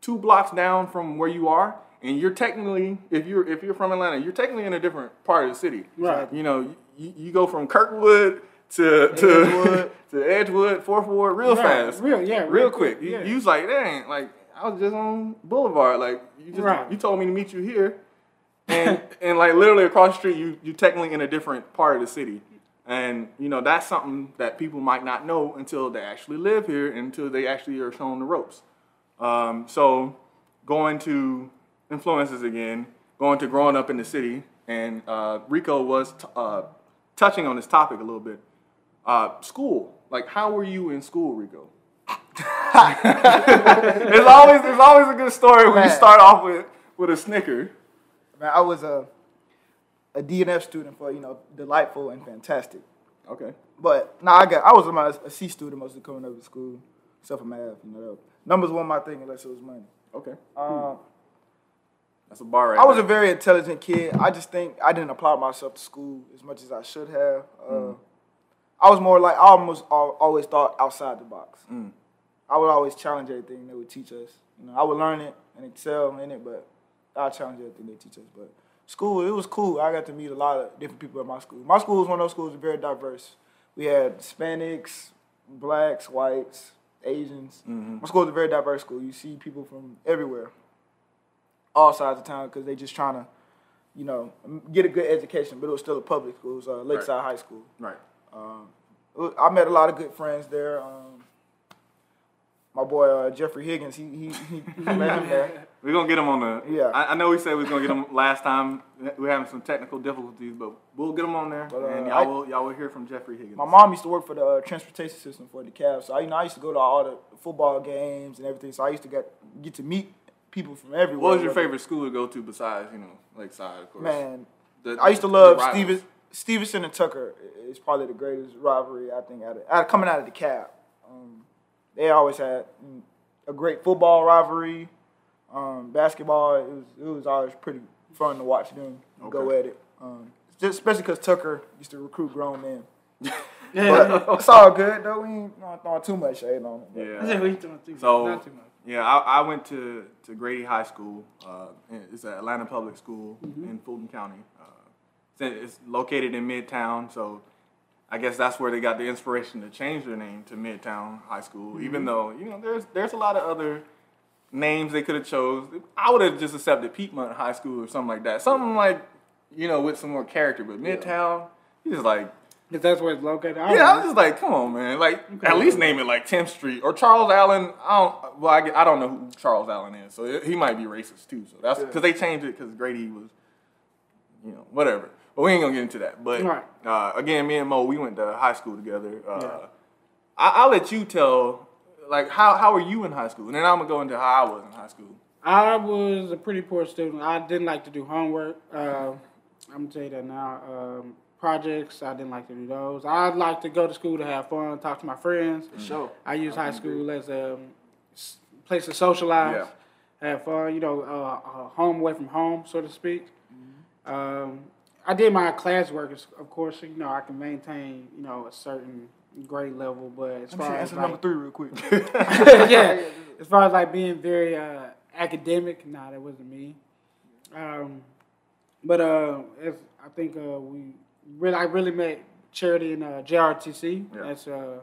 two blocks down from where you are, and you're technically, if you're if you're from Atlanta, you're technically in a different part of the city. Right. You know, you, you go from Kirkwood to to Edgewood. to Edgewood, Fourth Ward, real Right. fast, Real- yeah, real, real quick. quick, You, yeah. you was like, dang, like I was just on Boulevard. Like you just Right. you told me to meet you here, and and like literally across the street, you you technically in a different part of the city. And you know that's something that people might not know until they actually live here, until they actually are shown the ropes. Um, so going to influences again, going to growing up in the city, and uh, Rico was t- uh, touching on this topic a little bit. Uh, school, like how were you in school, Rico? it's always it's always a good story when you start off with with a snicker. Man, I was a a DNF student for you know delightful and fantastic. Okay. But nah, I got I was a C student mostly coming up to school, except for math. You know, numbers weren't my thing unless it was money. Okay. Um, That's a bar right I was a very intelligent kid. I just think I didn't apply myself to school as much as I should have. Uh, I was more like I almost al- always thought outside the box. I would always challenge everything they would teach us. You know, I would learn it and excel in it, but I challenge everything they teach us. But school, it was cool. I got to meet a lot of different people at my school. My school was one of those schools that very diverse. We had Hispanics, blacks, whites, Asians. My school is a very diverse school. You see people from everywhere all sides of town because they just trying to, you know, get a good education. But it was still a public school. It was uh, Lakeside High School. right. Um, I met a lot of good friends there. Um, my boy uh, Jeffrey Higgins, he he, he, he met him there. We're gonna get him on the. Yeah. I, I know we said we was gonna get him last time. We're having some technical difficulties, but we'll get him on there, But, uh, and y'all I- will y'all will hear from Jeffrey Higgins. My mom used to work for the uh, transportation system for the Cavs, so I, you know I used to go to all the football games and everything. So I used to get get to meet people from everywhere. What was your favorite school to go to besides you know Lakeside, of course? Man, The- I used to love rivals. Steven, Stephenson and Tucker. Is probably the greatest rivalry I think out of, out of coming out of DeKalb. Um, they always had a great football rivalry. Um, basketball, it was it was always pretty fun to watch them go at it. Um, just especially because Tucker used to recruit grown men. Yeah. But it's all good though. We ain't not throwing too much shade on it. but- Yeah. Yeah, we doing too much. So Not too much. yeah, I, I went to, to Grady High School. Uh, it's an Atlanta public school Mm-hmm. in Fulton County. Uh, it's- it's located in Midtown, so I guess that's where they got the inspiration to change their name to Midtown High School. Mm-hmm. Even though you know there's there's a lot of other names they could have chose. I would have just accepted Piedmont High School or something like that. Something like you know with some more character. But Midtown, you just like If that's where it's located. I yeah, I was just like, come on, man. Like, at least name it like 10th Street or Charles Allen. I don't. Well, I, I don't know who Charles Allen is, so it- he might be racist too. So that's because they changed it because Grady was, you know, whatever. But we ain't gonna get into that. But Right. uh, again, me and Mo, we went to high school together. Uh, Yeah. I, I'll let you tell, like, how how were you in high school, and then I'm gonna go into how I was in high school. I was a pretty poor student. I didn't like to do homework. Uh, I'm gonna tell you that now. Um, projects, I didn't like to do those. I like to go to school to have fun, talk to my friends. Sure. I use high school as a um, place to socialize, Yeah. have fun. You know, uh, uh, home away from home, so to speak. Mm-hmm. Um, I did my classwork, of course. You know, I can maintain you know a certain grade level, but as Let me far as like, number three real quick. yeah, as far as like being very uh, academic, nah, that wasn't me. Um, but uh, as I think uh, we really, I really met Charity in uh, JROTC. Yeah. That's uh,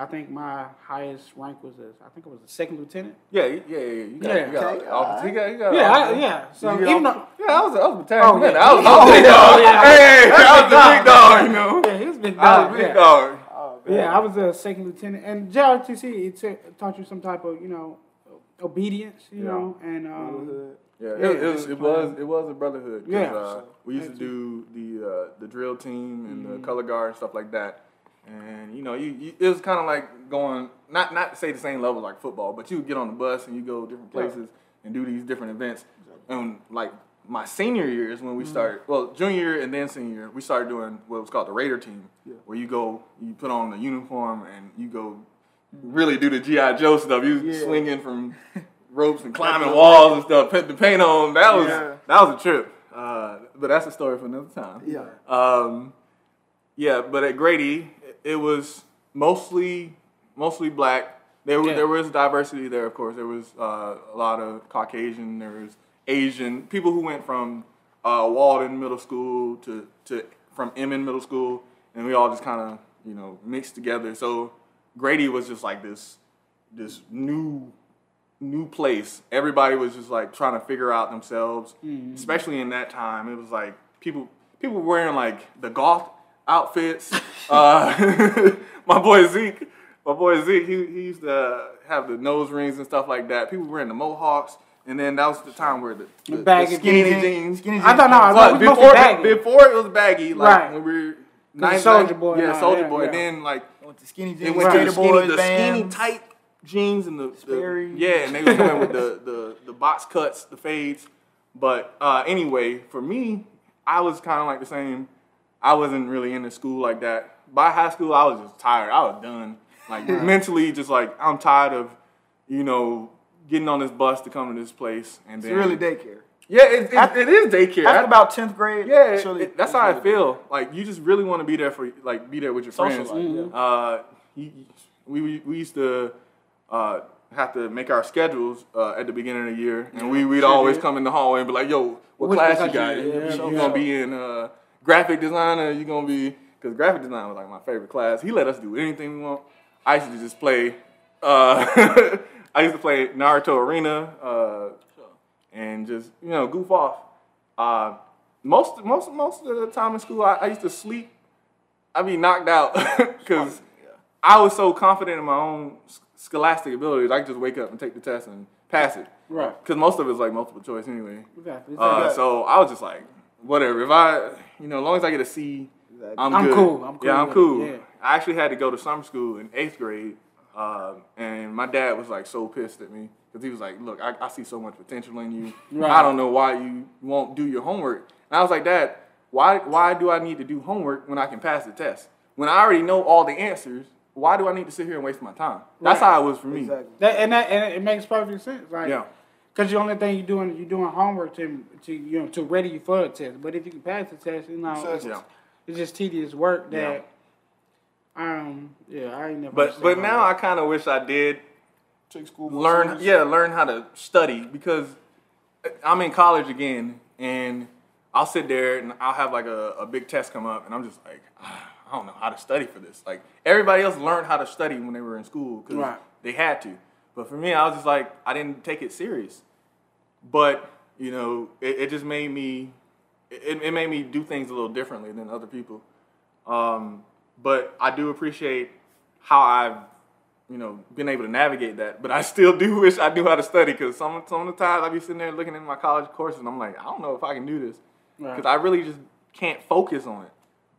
I think my highest rank was a, I think it was a second lieutenant. Yeah, yeah, yeah. yeah. You got, Yeah. you got, Okay, officer. You got, you got Yeah, I, yeah. So You even though, Yeah, I was, I was a battalion Oh, commander. yeah. I was, I was Oh, a big yeah. dog. Yeah. Hey, I was a big dog, you know. yeah, he was big I dog. was a big yeah. dog. Oh, Yeah, I was a second lieutenant, and JROTC it t- taught you some type of you know obedience, you Yeah. know, and um, Brotherhood. Yeah, Yeah, it, it, was, it was it was a brotherhood. 'cause, Yeah. uh, we used to do the uh, the drill team and the color guard and stuff like that. And you know, you, you it was kind of like going not not to say the same level like football, but you would get on the bus and you go different places and do these different events. And like my senior year is when we started. Well, junior year and then senior year, we started doing what was called the Raider team, where you go, you put on the uniform and you go really do the GI Joe stuff. You Yeah. swinging from ropes and climbing walls and stuff, put the paint on. That was Yeah. that was a trip. Uh, but that's a story for another time. Yeah. Um, yeah, but at Grady, it was mostly mostly black. There, Yeah. there was diversity there, of course. There was uh, a lot of Caucasian. There was Asian people who went from uh, Walden Middle School to to from Inman Middle School, and we all just kind of you know mixed together. So Grady was just like this this new new place. Everybody was just like trying to figure out themselves, especially in that time. It was like people people wearing like the goth outfits. uh, my boy Zeke, my boy Zeke, he, he used to have the nose rings and stuff like that. People were wearing the mohawks. And then that was the time where the, the, the baggy skinny jeans. jeans. Skinny I thought no, I thought it was mostly before, baggy. before it was baggy, like Right. when we were Cause Soulja Boy yeah, Soulja Boy. yeah. And then like With the skinny jeans, went to the skinny, Boys, the skinny tight jeans and the, the yeah, and they were coming with the, the the box cuts, the fades. But uh, anyway, for me, I was kind of like the same. I wasn't really into school like that. By high school, I was just tired. I was done. Like mentally, just like I'm tired of, you know, getting on this bus to come to this place and It's then really daycare. yeah, it, it, it is daycare. After I- about tenth grade, yeah, it's it- that's it's how I really feel. Like you just really want to be there for like be there with your Social friends. life, yeah. Uh, you- we we used to uh, have to make our schedules uh, at the beginning of the year, and we we'd sure always did. come in the hallway and be like, "Yo, what Which class you got? you- You, yeah, you yeah. gonna be in uh, graphic design, or you gonna be?" Because graphic design was like my favorite class. He let us do anything we want. I used to just play. Uh, I used to play Naruto Arena. Uh, and just you know goof off. Uh, most most most of the time in school, I, I used to sleep. I'd be knocked out because I was so confident in my own scholastic abilities. I could just wake up and take the test and pass it. Right. Because most of it's like multiple choice anyway. Exactly. Uh, exactly. so I was just like, whatever. If I, you know, as long as I get a C, I'm, I'm good. cool. I'm cool Yeah, I'm cool. yeah. I actually had to go to summer school in eighth grade, um, and my dad was like so pissed at me because he was like, "Look, I, I see so much potential in you. Right. I don't know why you won't do your homework." And I was like, "Dad, why why do I need to do homework when I can pass the test? When I already know all the answers, why do I need to sit here and waste my time?" That's Right. how it was for me. Exactly. That, and that and it makes perfect sense. Like, Yeah. Because the only thing you're doing, you're doing homework to, to you know to ready you for the test. But if you can pass the test, you know, it's, Yeah. it's just tedious work that. Yeah. Um. Yeah, I ain't never. But but how now I kind of wish I did Take school more learn serious. yeah learn how to study because i'm in college again and i'll sit there and i'll have like a, a big test come up and i'm just like "Ah, i don't know how to study for this like everybody else learned how to study when they were in school because Right. they had to but for me i was just like i didn't take it serious but you know it, it just made me it, it made me do things a little differently than other people um, but i do appreciate how i've you know, been able to navigate that. But I still do wish I knew how to study because some some of the times I'd be sitting there looking at my college courses and I'm like, I don't know if I can do this Right. because I really just can't focus on it.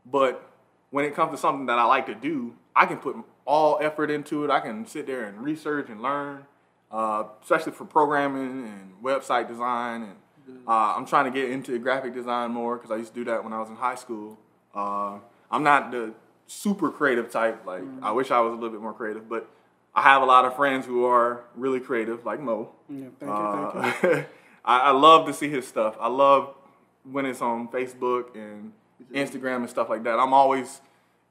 But when it comes to something that I like to do, I can put all effort into it. I can sit there and research and learn, uh, especially for programming and website design. And uh, I'm trying to get into graphic design more because I used to do that when I was in high school. Uh, I'm not the super creative type. Like I wish I was a little bit more creative, but I have a lot of friends who are really creative, like Mo. Yeah, thank you, thank you. Uh, I, I love to see his stuff. I love when it's on Facebook and Instagram and stuff like that. I'm always,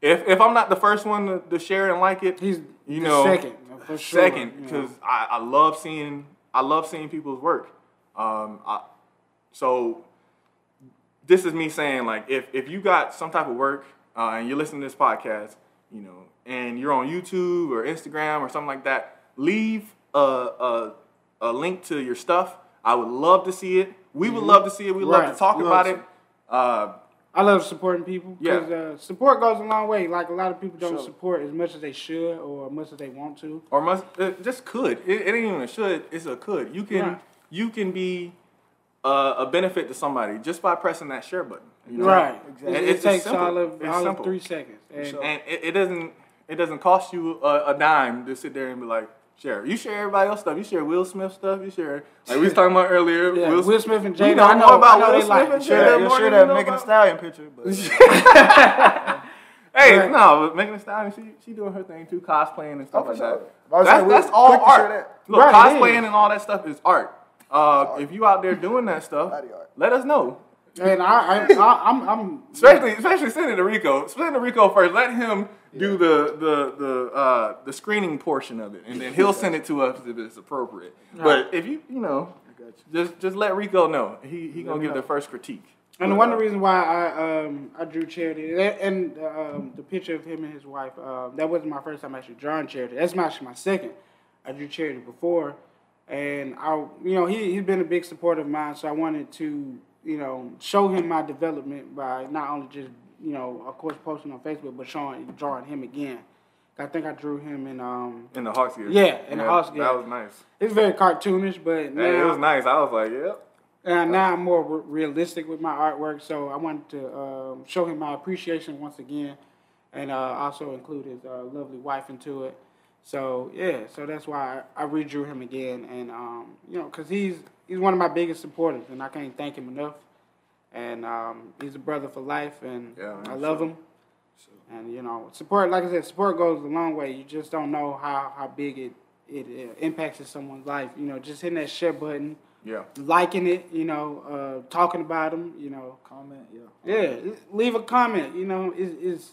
if if I'm not the first one to, to share and like it, He's you know second, for sure, second because I, I love seeing I love seeing people's work. Um, I, so this is me saying like if if you got some type of work uh, and you're listening to this podcast, you know, and you're on YouTube or Instagram or something like that, leave a a, a link to your stuff. I would love to see it. We would love to see it. We would love to talk Love about to. it. Uh, I love supporting people. Yeah. Because uh, support goes a long way. Like a lot of people don't Sure. support as much as they should or as much as they want to. or must uh, just could. It, it ain't even a should. It's a could. You can Right. you can be uh, a benefit to somebody just by pressing that share button. You know? Right. Exactly. It, it takes all of all of three seconds. And And it, it doesn't it doesn't cost you a, a dime to sit there and be like share. You share everybody else stuff. You share Will Smith stuff. You share like we was talking about earlier. yeah, Will, Will, Smith and We Jada. know I know about I know Will they like Smith and it. Sure, that, more you sure than that we know Megan Thee Stallion picture, but Hey, Right. no, but Megan Thee Stallion, she she doing her thing too, cosplaying and stuff Oh, like sure. that. I was That's, saying, that's all share art. that. Look, Right, cosplaying and all that stuff is art. Uh, if you out there doing that stuff, let us know. And I, I, I I'm, I'm Especially, especially send it to Rico. Send it to Rico first. Let him do the the the uh, the screening portion of it, and then he'll send it to us if it's appropriate. But if you you know, just just let Rico know. He he gonna me give the first critique. And one of the reasons why I um I drew Charity and um, the picture of him and his wife um, that wasn't my first time actually drawing Charity. That's my- actually my second. I drew Charity before, and I you know he he's been a big supporter of mine, so I wanted to you know show him my development by not only just you know of course posting on Facebook, but showing drawing him again. I think I drew him in um In the Hawks game. Yeah, in the Hawks game. That was nice. it's very cartoonish, but now, Hey, it was nice. I was like, yep. and now I'm more re- realistic with my artwork, so I wanted to um, show him my appreciation once again, and uh, also include his uh, lovely wife into it. So yeah, so that's why I, I redrew him again, and um, you know, cause he's he's one of my biggest supporters, and I can't thank him enough. And um, he's a brother for life, and Yeah, man, I love sure. him. And you know, support, like I said, support goes a long way. You just don't know how how big it it, uh impacts someone's life. You know, just hitting that share button Yeah. liking it, you know, uh, talking about them, you know. comment, yeah. Yeah, leave a comment, you know. It, it's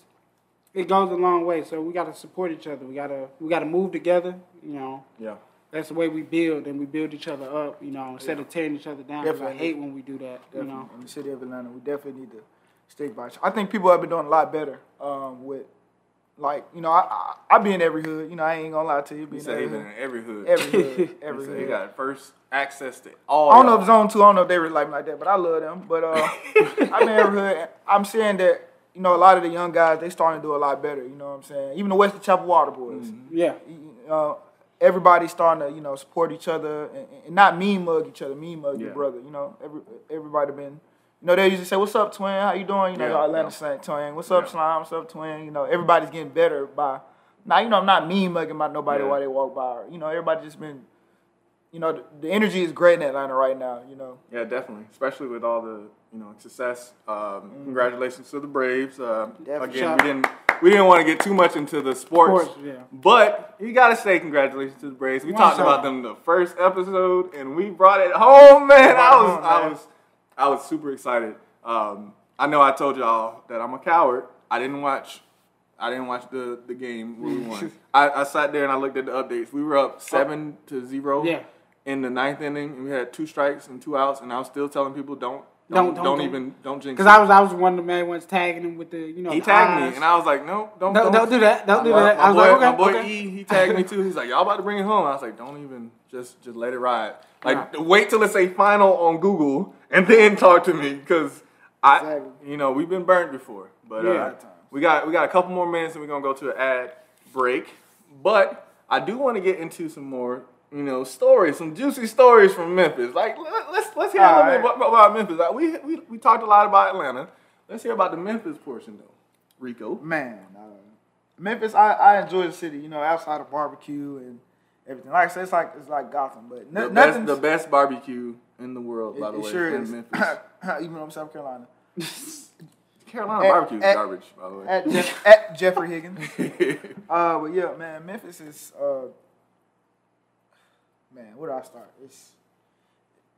it goes a long way. So we got to support each other. We gotta we gotta move together, you know. Yeah. That's the way we build, and we build each other up, you know, instead of tearing each other down. 'cause I hate when we do that, you know. In the city of Atlanta, we definitely need to stick by. each- other. I think people have been doing a lot better um, with, like, you know, I, I I be in every hood. You know, I ain't gonna lie to you. Be He in said he every been hood. in every hood. Every hood. He Every said he hood. got first access to all. I don't know if. Zone Two. I don't know if they really like me like that, but I love them. But uh, I'm in every hood. I'm saying that you know a lot of the young guys they starting to do a lot better. You know what I'm saying? Even the Wesley Chapel Water Boys. Yeah, You know, everybody's starting to you know support each other and, and not mean mug each other, mean mug your brother. You know, every everybody been. You know, they usually say, "What's up, twin? How you doing?" You know, Yeah, Atlanta yeah. Saint twin. What's up, Yeah. slime? What's up, twin? You know, everybody's getting better by. Now, you know, I'm not mean mugging about nobody Yeah. while they walk by. You know, everybody just been. You know, the, the energy is great in Atlanta right now. You know, Yeah, definitely. Especially with all the you know success. Um, Congratulations to the Braves. Uh, again, we didn't we didn't want to get too much into the sports, Sports, yeah. but you got to say congratulations to the Braves. We One talked time. about them the first episode, and we brought it home, man. I was home, I man. was I was super excited. Um, I know I told y'all that I'm a coward. I didn't watch. I didn't watch the, the game when we won. I, I sat there and I looked at the updates. We were up seven to zero Yeah. in the ninth inning, and we had two strikes and two outs, and I was still telling people don't Don't- don't don't- don't, even don't jinx. because. I was I was one of the main ones tagging him with the you know he tagged eyes. me, and I was like, no, don't Don't- don't do that. Don't do My- that. My I was boy, like, okay, my boy okay. E, he tagged me too. He's like, y'all about to bring it home. I was like, don't even just just let it ride. Like Right. wait till it say final on Google and then talk to me because I Exactly. you know we've been burnt before, but Yeah. uh, we got we got a couple more minutes and we're gonna go to an ad break. But I do want to get into some more. You know, stories, some juicy stories from Memphis. Like, let- let's let's hear a little bit about, about Memphis. Like, we, we we talked a lot about Atlanta. Let's hear about the Memphis portion, though. Rico. man, uh, Memphis. I, I enjoy the city. You know, outside of barbecue and everything. Like I said, it's like it's like Gotham, but The no, best, nothing's the best barbecue in the world, by It, the it way, sure in is. Memphis. Even though I'm South Carolina. Carolina At- barbecue is at- garbage, by the way. At, Jeff, at Jeffrey Higgins. Uh, but yeah, man, Memphis is uh, man. Where do I start? It's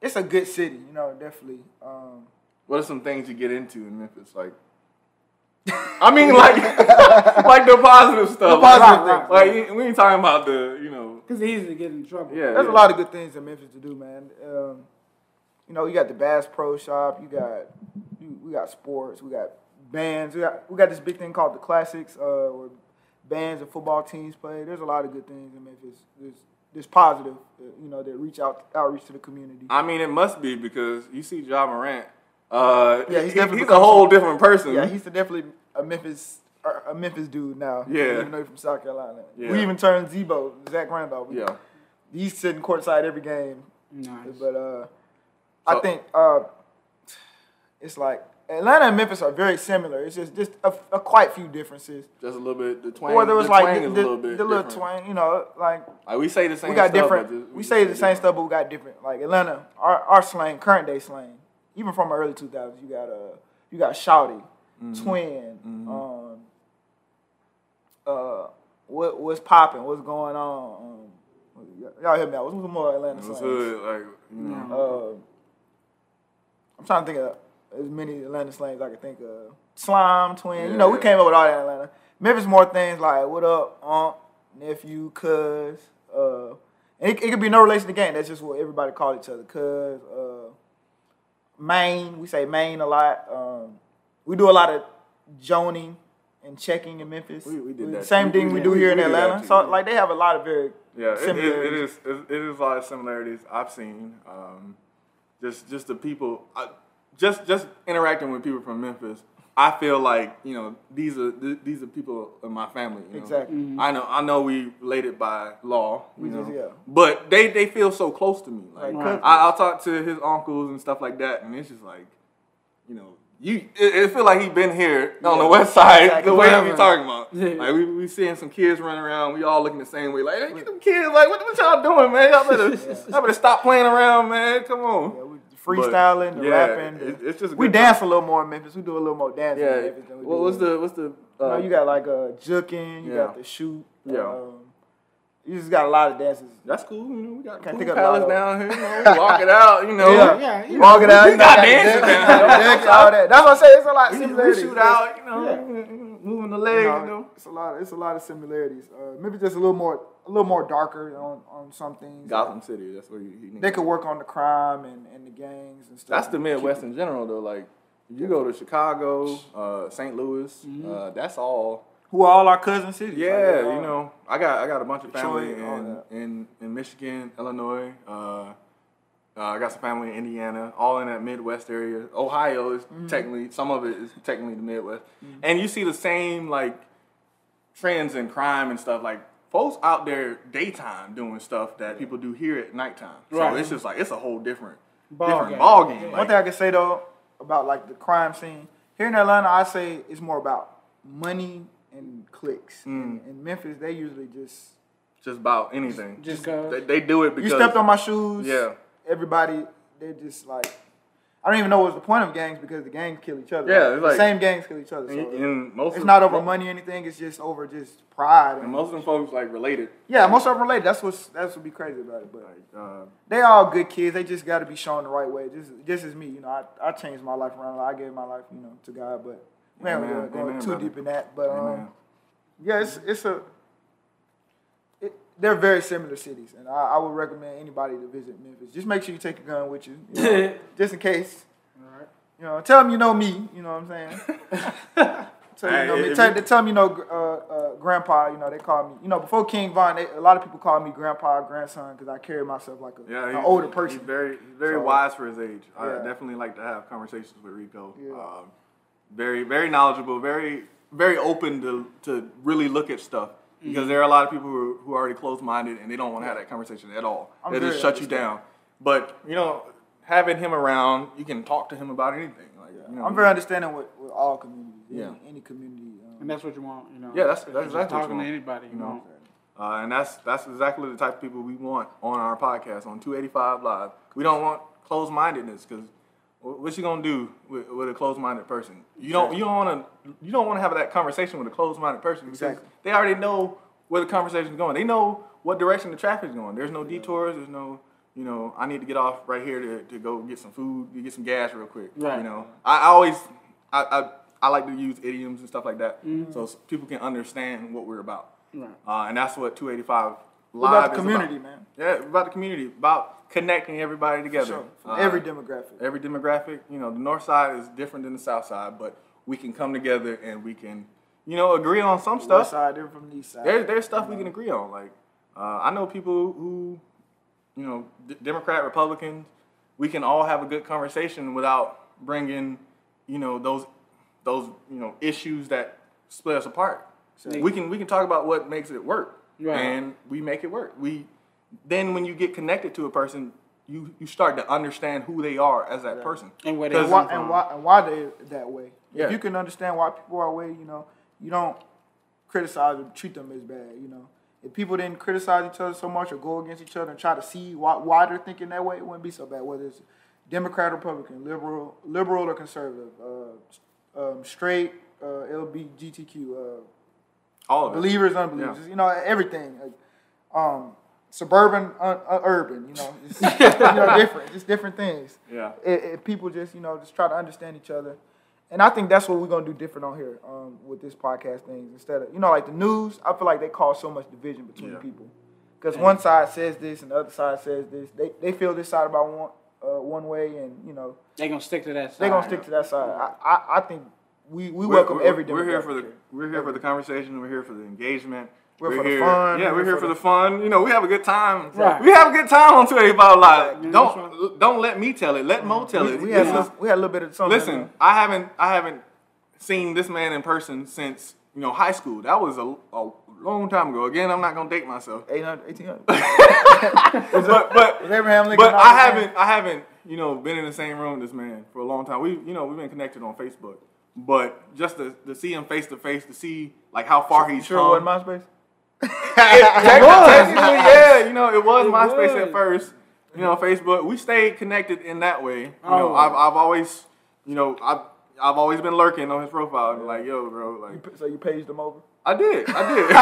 it's a good city, you know, definitely. Um, what are some things you get into in Memphis? Like, I mean, like, like the positive stuff. The positive like, things. Like, you- we ain't talking about the, you know, Because it's easy to get in trouble. yeah. there's yeah. a lot of good things in Memphis to do, man. Um, you know, you got the Bass Pro Shop. You got you, we got sports. We got bands. We got we got this big thing called the Classics, uh, where bands and football teams play. There's a lot of good things in Memphis. There's there's positive, uh, you know, that reach out outreach to the community. I mean, it must be because you see Ja Morant Uh, Yeah, he's he's, definitely he's a whole different person. Yeah, he's definitely a Memphis a Memphis dude now. Yeah. even though he's from South Carolina. Yeah. We even turned Z-Bo, Zach Randolph. yeah. he's sitting courtside every game. Nice. But uh, I think uh, it's like Atlanta and Memphis are very similar. It's just just a, a quite few differences. Just a little bit. The twang. Or there was the like twang the, is the, a little bit the little different. twang, you know, like Like we say the same. we got stuff, different. but just- we say the same stuff, but we got different. Like Atlanta, our, our slang, current day slang, even from early 2000s, you got uh, you got shawty, Mm-hmm. twin, um, uh, what what's popping, what's going on. Um, y'all hear me out. What's some more Atlanta It was slangs? hood, like you know. Uh, I'm trying to think of as many Atlanta slangs I can think of. Slime, twin. You know, we came up with all that in Atlanta. Memphis more things like what up, aunt, nephew, cuz. Uh, and it, it could be no relation to gang. That's just what everybody call each other. Cuz, uh, main. We say main a lot. Um, we do a lot of joning and checking in Memphis. We- we did that. Same We- thing we we, do here in Atlanta. So yeah. like they have a lot of very Yeah, it, it, is. It, it is a lot of similarities I've seen. Um, just just the people, I, just just interacting with people from Memphis. I feel like you know these are th- these are people in my family. You know? Exactly. Mm-hmm. I know I know we related by law. You We know, just- yeah. but they they feel so close to me. Like Right. I, I'll talk to his uncles and stuff like that, and it's just like, you know. You, it, it feel like he been here on the west side Exactly. the way Forever. we talking about. Yeah. Like we, we seeing some kids running around, we all looking the same way. Like, hey, you them kids, like, what, what y'all doing, man? Y'all better, y'all better stop playing around, man. Come on. Yeah, we freestyling, the yeah, rapping. the- it- it's just a we good dance time. a little more in Memphis. We do a little more dancing in Yeah. Memphis than we What do was in- the what's the? You, Uh, know, you got like a juking, you Yeah. got the shoot. Yeah. Um, you just got a lot of dances. that's cool. You know, we got Can't pool think a lot palace of- down here. You know, walk it out. You know, Yeah. Yeah, you Walk it out. we you know, got got the dances deck, down here. all that. That's what I say. It's a lot of we, we shoot out. You know, Yeah. moving the You legs. know, You know, It's a lot. It's a lot of similarities. Uh, maybe just a little more, a little more darker on, on some things. Gotham City. That's where you. he They could work on the crime and, and the gangs and stuff. That's the Midwest in general, though. Like, you go to Chicago, uh, St. Louis, Mm-hmm. uh, that's all. Who are all our cousin cities? Yeah, Like, you know, I got I got a bunch of family Detroit, in, in in Michigan, Illinois. Uh, uh, I got some family in Indiana, all in that Midwest area. Ohio is Mm-hmm. technically some of it is technically the Midwest, and you see the same like trends in crime and stuff. Like folks out there daytime doing stuff that people do here at nighttime. So Right. it's just like it's a whole different Ball different game. ball game. One Like, thing I can say though about like the crime scene here in Atlanta, I say it's more about money and clicks. Mm. In, in Memphis, they usually just just about anything. Just 'cause. they, they do it because you stepped on my shoes. Yeah. everybody they're just like I don't even know what's the point of gangs because the gangs kill each other. Yeah, it's the like- same gangs kill each other. So And, and most it's not over money or anything. It's just over just pride. And And most of them folks like related. yeah, most of them related. That's what's that's what be crazy about it. But Like, uh, they all good kids. They just got to be shown the right way. Just just as me, you know, I, I changed my life around. I gave my life, you know, to God. But man, we ain't Amen. gonna go Amen, too brother. deep in that. But um, yeah, it's it's a. It, they're very similar cities, and I, I would recommend anybody to visit Memphis. Just make sure you take a gun with you, you know, just in case. All right. You know, tell them you know me. You know what I'm saying? tell, them you know me. Tell, you- they tell me you know uh, uh, grandpa. You know they call me. You know before King Von, they, a lot of people call me grandpa, grandson because I carry myself like a, yeah, an he- older he's person. very, he's very So- wise for his age. I definitely like to have conversations with Rico. Yeah. Um, very, very knowledgeable. Very, very open to to really look at stuff. Because there are a lot of people who are, who are already closed minded and they don't want to have that conversation at all. I'm they just very shut you down. But you know, having him around, you can talk to him about anything. Like, you know, I'm very understanding with, with all communities. Yeah. Any, any community. Um, And that's what you want, you know. Yeah, that's- that's you're just exactly what you talking want, to anybody, you, you know. know. Uh, and that's that's exactly the type of people we want on our podcast on 285 Live. We don't want closed mindedness because what you gonna do with, with a closed minded person? You don't you don't want to you don't want to have that conversation with a closed minded person because Exactly. they already know where the conversation is going. They know what direction the traffic is going. There's no detours. There's no you know I need to get off right here to, to go get some food, to get some gas real quick. Right. You know I, I always I, I I like to use idioms and stuff like that Mm-hmm. so people can understand what we're about. Right. Uh, and that's what 285 What Live about the community, about. man? Yeah, about the community, about connecting everybody together. Sure. Uh, every demographic. every demographic. You know, the North Side is different than the South Side, but we can come together and we can, you know, agree on some stuff. West side, they're from the east side. There's there's stuff we can agree on. Like uh, I know people who, you know, D- Democrat, Republicans. We can all have a good conversation without bringing, you know, those those you know issues that split us apart. We can we can talk about what makes it work, Right. and we make it work. We then when you get connected to a person, you you start to understand who they are as that person. And where they Because- and why, and why and why they that way. Yeah. If you can understand why people are that way, you know, you don't criticize or treat them as bad. You know, if people didn't criticize each other so much or go against each other and try to see why, why they're thinking that way, it wouldn't be so bad. Whether it's Democrat, Republican, liberal, liberal or conservative, uh, um, straight, uh, LBGTQ, uh, all of it. believers, unbelievers, Yeah. you know, everything. Like, um, suburban, un, uh, urban, you know, it's, you know, different, just different things. Yeah. If, if people just, you know, just try to understand each other, and I think that's what we're gonna do different on here um, with this podcast thing. Instead of, you know, like the news, I feel like they cause so much division between Yeah. people because one side says this and the other side says this. They they feel this side about one uh, one way, and you know, They gonna stick to that side. they gonna stick to that side. I I, I think we, we We're- welcome we're- every. We're here for the we're here for the conversation. We're here for the engagement. We're for the fun, Yeah, we're we're here for the- fun. You know, we have a good time. Right. We have a good time on 285 Live. Exactly. Don't don't let me tell it. Let Mo mm-hmm. tell We, it. we had a little- we had a little bit of something. listen, I haven't I haven't seen this man in person since you know high school. That was a, a long time ago. Again, I'm not gonna date myself. 800, 1800. But but Abraham Lincoln but I haven't I haven't you know been in the same room with this man for a long time. We you know we've been connected on Facebook, but just to, to see him face to face, to see like how far he's Sure, come. it wasn't MySpace. Technically, technically, yeah, you know, it was It MySpace was. at first. You know, Facebook. We stayed connected in that way. You know, Oh. I've, I've always, you know, I've I've always been lurking on his profile. and Like, yo, bro, like So you paged them over. I did, I did,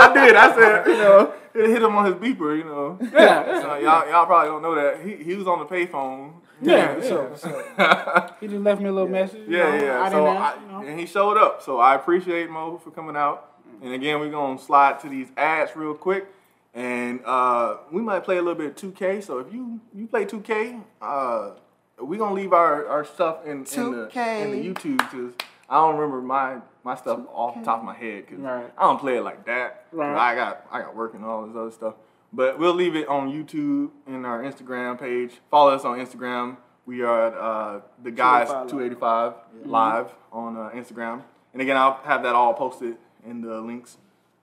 I did. I said, you know, it hit him on his beeper. You know, Yeah, So y'all y'all probably don't know that he he was on the payphone. Yeah, yeah. So, so He just left me a little message. you Yeah, know, yeah. I so didn't I, ask, you know. and he showed up. So I appreciate Mo for coming out. And again, we're gonna slide to these ads real quick, and uh, we might play a little bit of 2K. So if you you play 2K, uh, we're gonna leave our, our stuff in, in the in the YouTube because I don't remember my my stuff off the top of my head because Right. I don't play it like that. Right. I got I got work and all this other stuff. But we'll leave it on YouTube and our Instagram page. Follow us on Instagram. We are at uh, the guys 285 285 live on uh, Instagram. And again, I'll have that all posted in the links.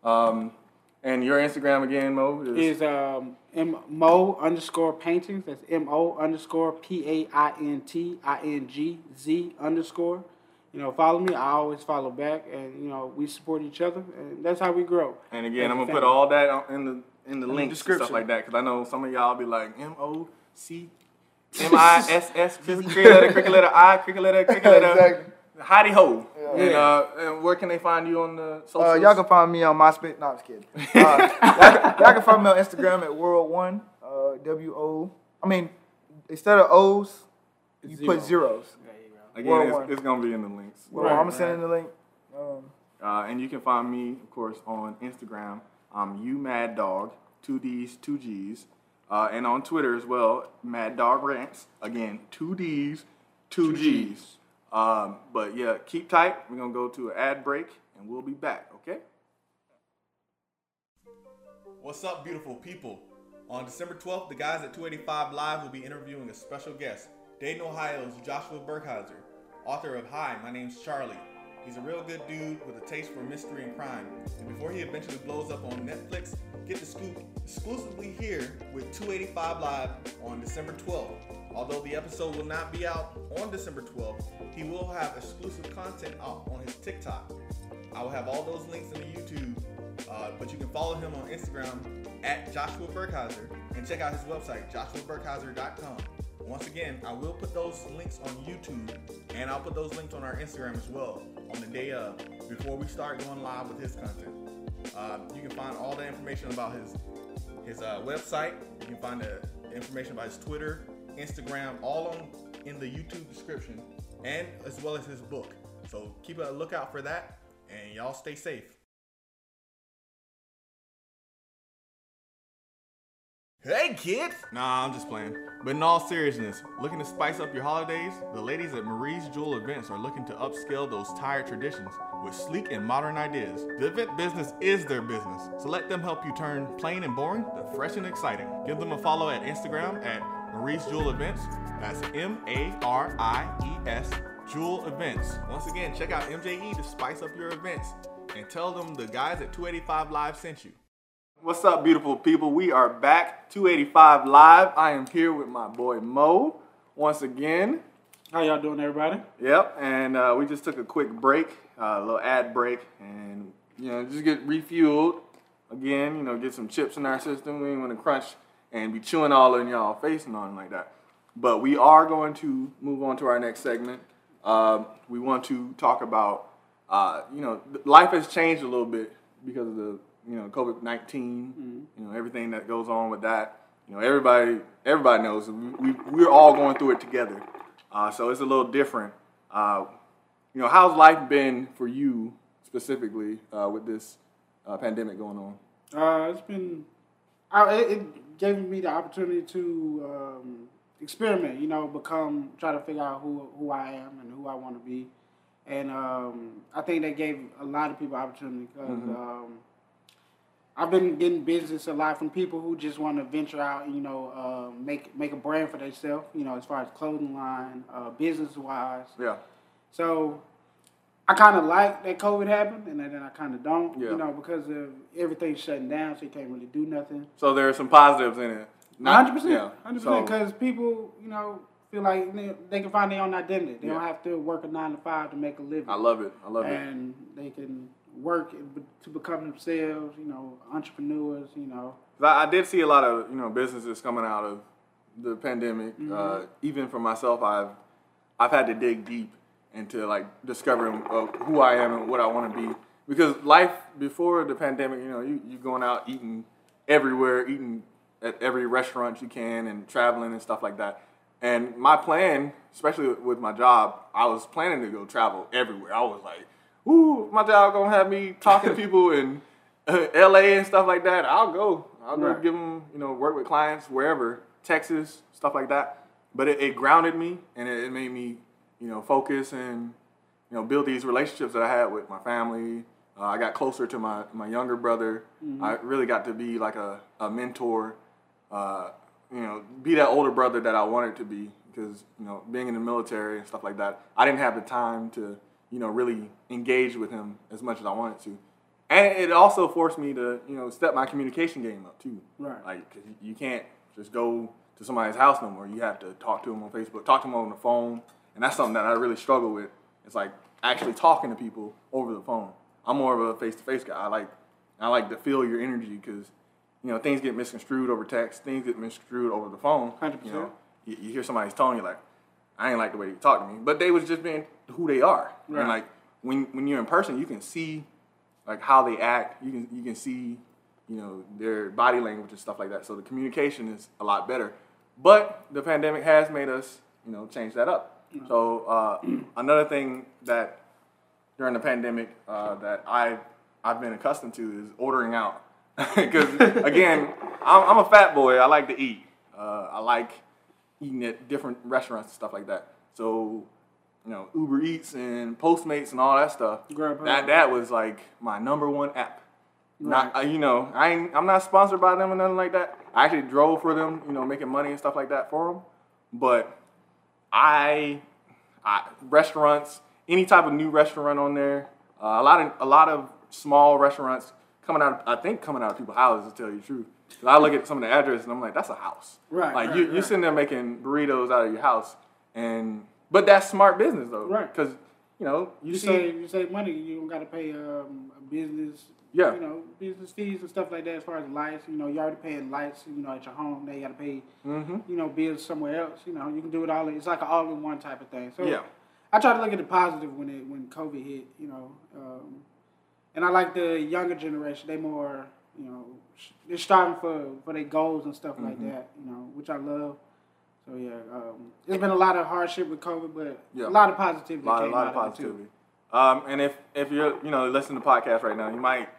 Um, and your Instagram again, Mo is, is um, M Mo underscore paintings. That's M O underscore P A I N T I N G Z underscore. You know, follow me. I always follow back, and you know, we support each other, and that's how we grow. And again, As I'm gonna put all that in the in the links and stuff like that because I know some of y'all be like M O C M I S S cricket letter cricket letter I cricket letter cricket letter Exactly. howdy ho. And, uh, and where can they find you on the socials? Uh, y'all can find me on MySpace. No, I'm just kidding. Uh, y'all, can, y'all can find me on Instagram at World One. Uh, w O. I mean, instead of O's, you put zeros. You go. again, World it's, it's gonna be in the links. Well, Right, I'm gonna right. send in the link. Um, Uh, and you can find me, of course, on Instagram. I'm you Mad Dog, two D's, two G's, uh, and on Twitter as well, Mad Dog Rants. Again, two D's, two, G's. Um, but yeah, keep tight. We're gonna go to an ad break, and we'll be back. Okay. What's up, beautiful people? On December 12th, the guys at 285 Live will be interviewing a special guest, Dayton, Ohio's Joshua Burkheiser, author of Hi, My Name's Charlie. He's a real good dude with a taste for mystery and crime. And before he eventually blows up on Netflix, get the scoop exclusively here with 285 Live on December 12th. Although the episode will not be out on December 12th, he will have exclusive content out on his TikTok. I will have all those links in the YouTube, uh, but you can follow him on Instagram at Joshua Burkheiser and check out his website, joshuaburkheiser.com. Once again, I will put those links on YouTube and I'll put those links on our Instagram as well on the day of before we start going live with his content. Uh, you can find all the information about his his uh, website. You can find the information about his Twitter, Instagram, all on in the YouTube description, and as well as his book. So keep a lookout for that, and y'all stay safe. Hey kids! Nah, I'm just playing. But in all seriousness, looking to spice up your holidays, the ladies at Marie's Jewel Events are looking to upscale those tired traditions with sleek and modern ideas. The event business is their business, so let them help you turn plain and boring to fresh and exciting. Give them a follow at Instagram at Marie's Jewel Events. That's M A R I E S Jewel Events. Once again, check out MJE to spice up your events and tell them the guys at 285 Live sent you. What's up, beautiful people? We are back, 285 Live. I am here with my boy Mo once again. How y'all doing, everybody? Yep, and uh, we just took a quick break, uh, a little ad break, and you know, just get refueled again. You know, get some chips in our system. We ain't want to crunch and be chewing all in y'all face and nothing like that. But we are going to move on to our next segment. Um, we want to talk about, uh, you know, life has changed a little bit because of the, you know, COVID 19 You know, everything that goes on with that. You know, everybody, everybody knows we, we we're all going through it together. Uh, so it's a little different. Uh, you know, how's life been for you specifically uh, with this uh, pandemic going on? Uh, it's been, I, it, it gave me the opportunity to um, experiment. You know, become, try to figure out who who I am and who I want to be, and um, I think that gave a lot of people opportunity because um, I've been getting business a lot from people who just want to venture out. and, You know, uh, make make a brand for themselves. You know, as far as clothing line, uh, business wise. Yeah. So I kind of like that COVID happened, and then I kind of don't. Yeah. You know, because of everything shutting down, so you can't really do nothing. So there are some positives in it. Hundred percent, hundred percent. Because people, you know, feel like they, they can find their own identity. They Yeah. don't have to work a nine to five to make a living. I love it. I love it. and they can work to become themselves. You know, entrepreneurs. You know. I, I did see a lot of you know businesses coming out of the pandemic. Mm-hmm. Uh, even for myself, I've I've had to dig deep into like discovering uh, who I am and what I want to be. Because life before the pandemic, you know, you you going out eating everywhere, eating at every restaurant you can, and traveling and stuff like that. And my plan, especially with my job, I was planning to go travel everywhere. I was like, "Ooh, my job gonna have me talking to people in uh, L.A. and stuff like that." I'll go. I'll go Right. give them, you know, work with clients wherever, Texas, stuff like that. But it, it grounded me and it, it made me, you know, focus and you know build these relationships that I had with my family. Uh, I got closer to my my younger brother. I really got to be like a, a mentor. Uh, you know, be that older brother that I wanted to be because you know being in the military and stuff like that, I didn't have the time to you know really engage with him as much as I wanted to. And it also forced me to, you know, step my communication game up too. Right. Like, cause you can't just go to somebody's house no more. You have to talk to them on Facebook, talk to them on the phone, and that's something that I really struggle with. It's like actually talking to people over the phone. I'm more of a face-to-face guy. I like, I like to feel your energy because, you know, things get misconstrued over text. Things get misconstrued over the phone. 100%. You know, you, you hear somebody's tone, you're like, I ain't like the way they talk to me. But they was just being who they are. Right. And like when when you're in person, you can see like how they act. You can you can see you know their body language and stuff like that. So the communication is a lot better. But the pandemic has made us you know change that up. So uh, another thing that during the pandemic uh, that I I've been accustomed to is ordering out because again I'm, I'm a fat boy. I like to eat. Uh, I like eating at different restaurants and stuff like that. So you know Uber Eats and Postmates and all that stuff. That that was like my number one app. Not uh, you know I ain't, I'm not sponsored by them or nothing like that. I actually drove for them, you know, making money and stuff like that for them. But I, I restaurants, any type of new restaurant on there, uh, a lot of a lot of small restaurants coming out. I think coming out of people's houses to tell you the truth. 'Cause I look at some of the addresses and I'm like, that's a house. Right, Like right, you, you're sitting there making burritos out of your house, and but that's smart business though, Right. Because you know you, you see, save you save money. You don't got to pay um, a business. Yeah. You know, business fees and stuff like that. As far as lights, you know, you already paying lights. You know, at your home, now you got to pay. Mhm. You know, bills somewhere else. You know, you can do it all. It's like an all-in-one type of thing. So Yeah. I try to look at the positive when it when COVID hit. You know, um, and I like the younger generation. They more, you know, they're striving for for their goals and stuff like Mm-hmm. that. You know, which I love. So yeah, um, there's been a lot of hardship with COVID, but Yeah. a lot of positivity. A lot, a lot of positivity. Um, and if if you're you know listening to the podcast right now, you might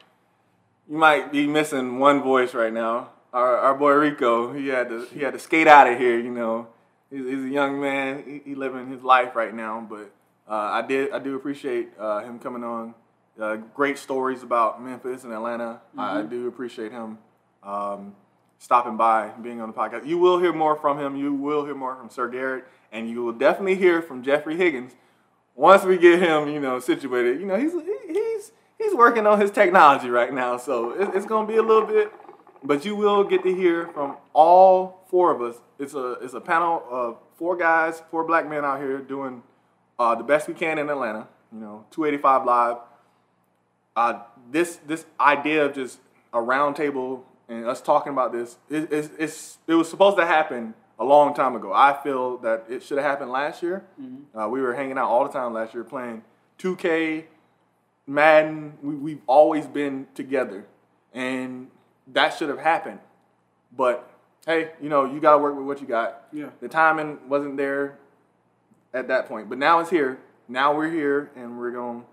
you might be missing one voice right now. Our, our boy Rico, he had to he had to skate out of here. You know, he's, he's a young man. He, he living his life right now. But uh, I did I do appreciate uh, him coming on. Uh, great stories about Memphis and Atlanta. I, I do appreciate him. Um, stopping by, being on the podcast. You will hear more from him. You will hear more from Sir Garrett, and you will definitely hear from Jeffrey Higgins once we get him, you know, situated. You know, he's he- he's he's working on his technology right now, so it, it's gonna be a little bit, but you will get to hear from all four of us. It's a it's a panel of four guys, four black men out here doing uh, the best we can in Atlanta. You know, 285 live. Uh, this this idea of just a round table and us talking about this, it, it's, it's it was supposed to happen a long time ago. I feel that it should have happened last year. Uh, we were hanging out all the time last year playing 2K, Madden. We, we've always been together, and that should have happened. But hey, you know, you got to work with what you got. Yeah. The timing wasn't there at that point, but now it's here. Now we're here, and we're going.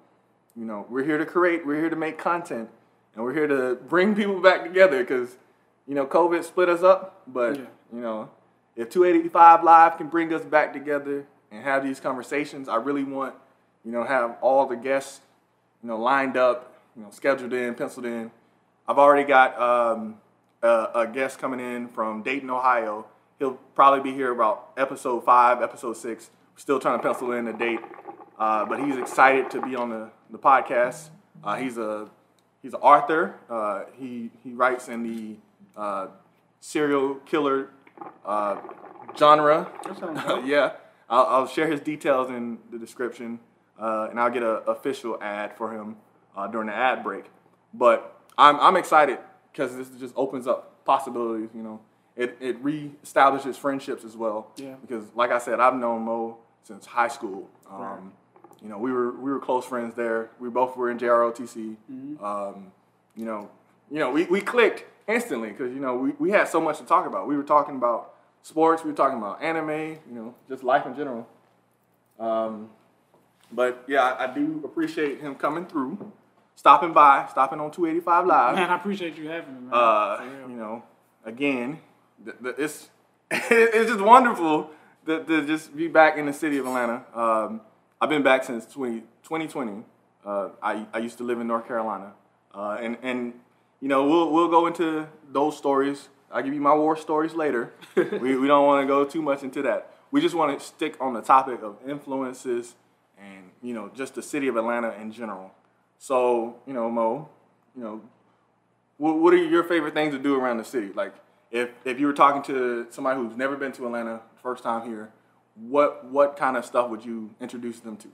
You know, we're here to create. We're here to make content, and we're here to bring people back together because, you know, COVID split us up. But Yeah. you know, if 285 Live can bring us back together and have these conversations, I really want, you know, have all the guests, you know, lined up, you know, scheduled in, penciled in. I've already got um, a, a guest coming in from Dayton, Ohio. He'll probably be here about episode five, episode six. We're still trying to pencil in a date, uh, but he's excited to be on the, the podcast. Uh, he's a he's an author. Uh, he he writes in the uh, serial killer uh, genre. Yeah, I'll, I'll share his details in the description, uh, and I'll get an official ad for him uh, during the ad break. But I'm I'm excited because this just opens up possibilities. You know, it it reestablishes friendships as well. Yeah. Because like I said, I've known Mo since high school. Um, You know, we were we were close friends there. We both were in JROTC. Um, you know, you know, we, we clicked instantly because you know we, we had so much to talk about. We were talking about sports. We were talking about anime. You know, just life in general. Um, but yeah, I, I do appreciate him coming through, stopping by, stopping on 285 Live. Man, I appreciate you having me, man. Uh, you know, again, the, the, it's it's just wonderful to, to just be back in the city of Atlanta. Um, I've been back since 20, 2020. Uh, I, I used to live in North Carolina, uh, and and you know we'll we'll go into those stories. I'll give you my war stories later. we we don't want to go too much into that. We just want to stick on the topic of influences and you know just the city of Atlanta in general. So you know Mo, you know what, what are your favorite things to do around the city? Like, if, if you were talking to somebody who's never been to Atlanta, first time here, what what kind of stuff would you introduce them to?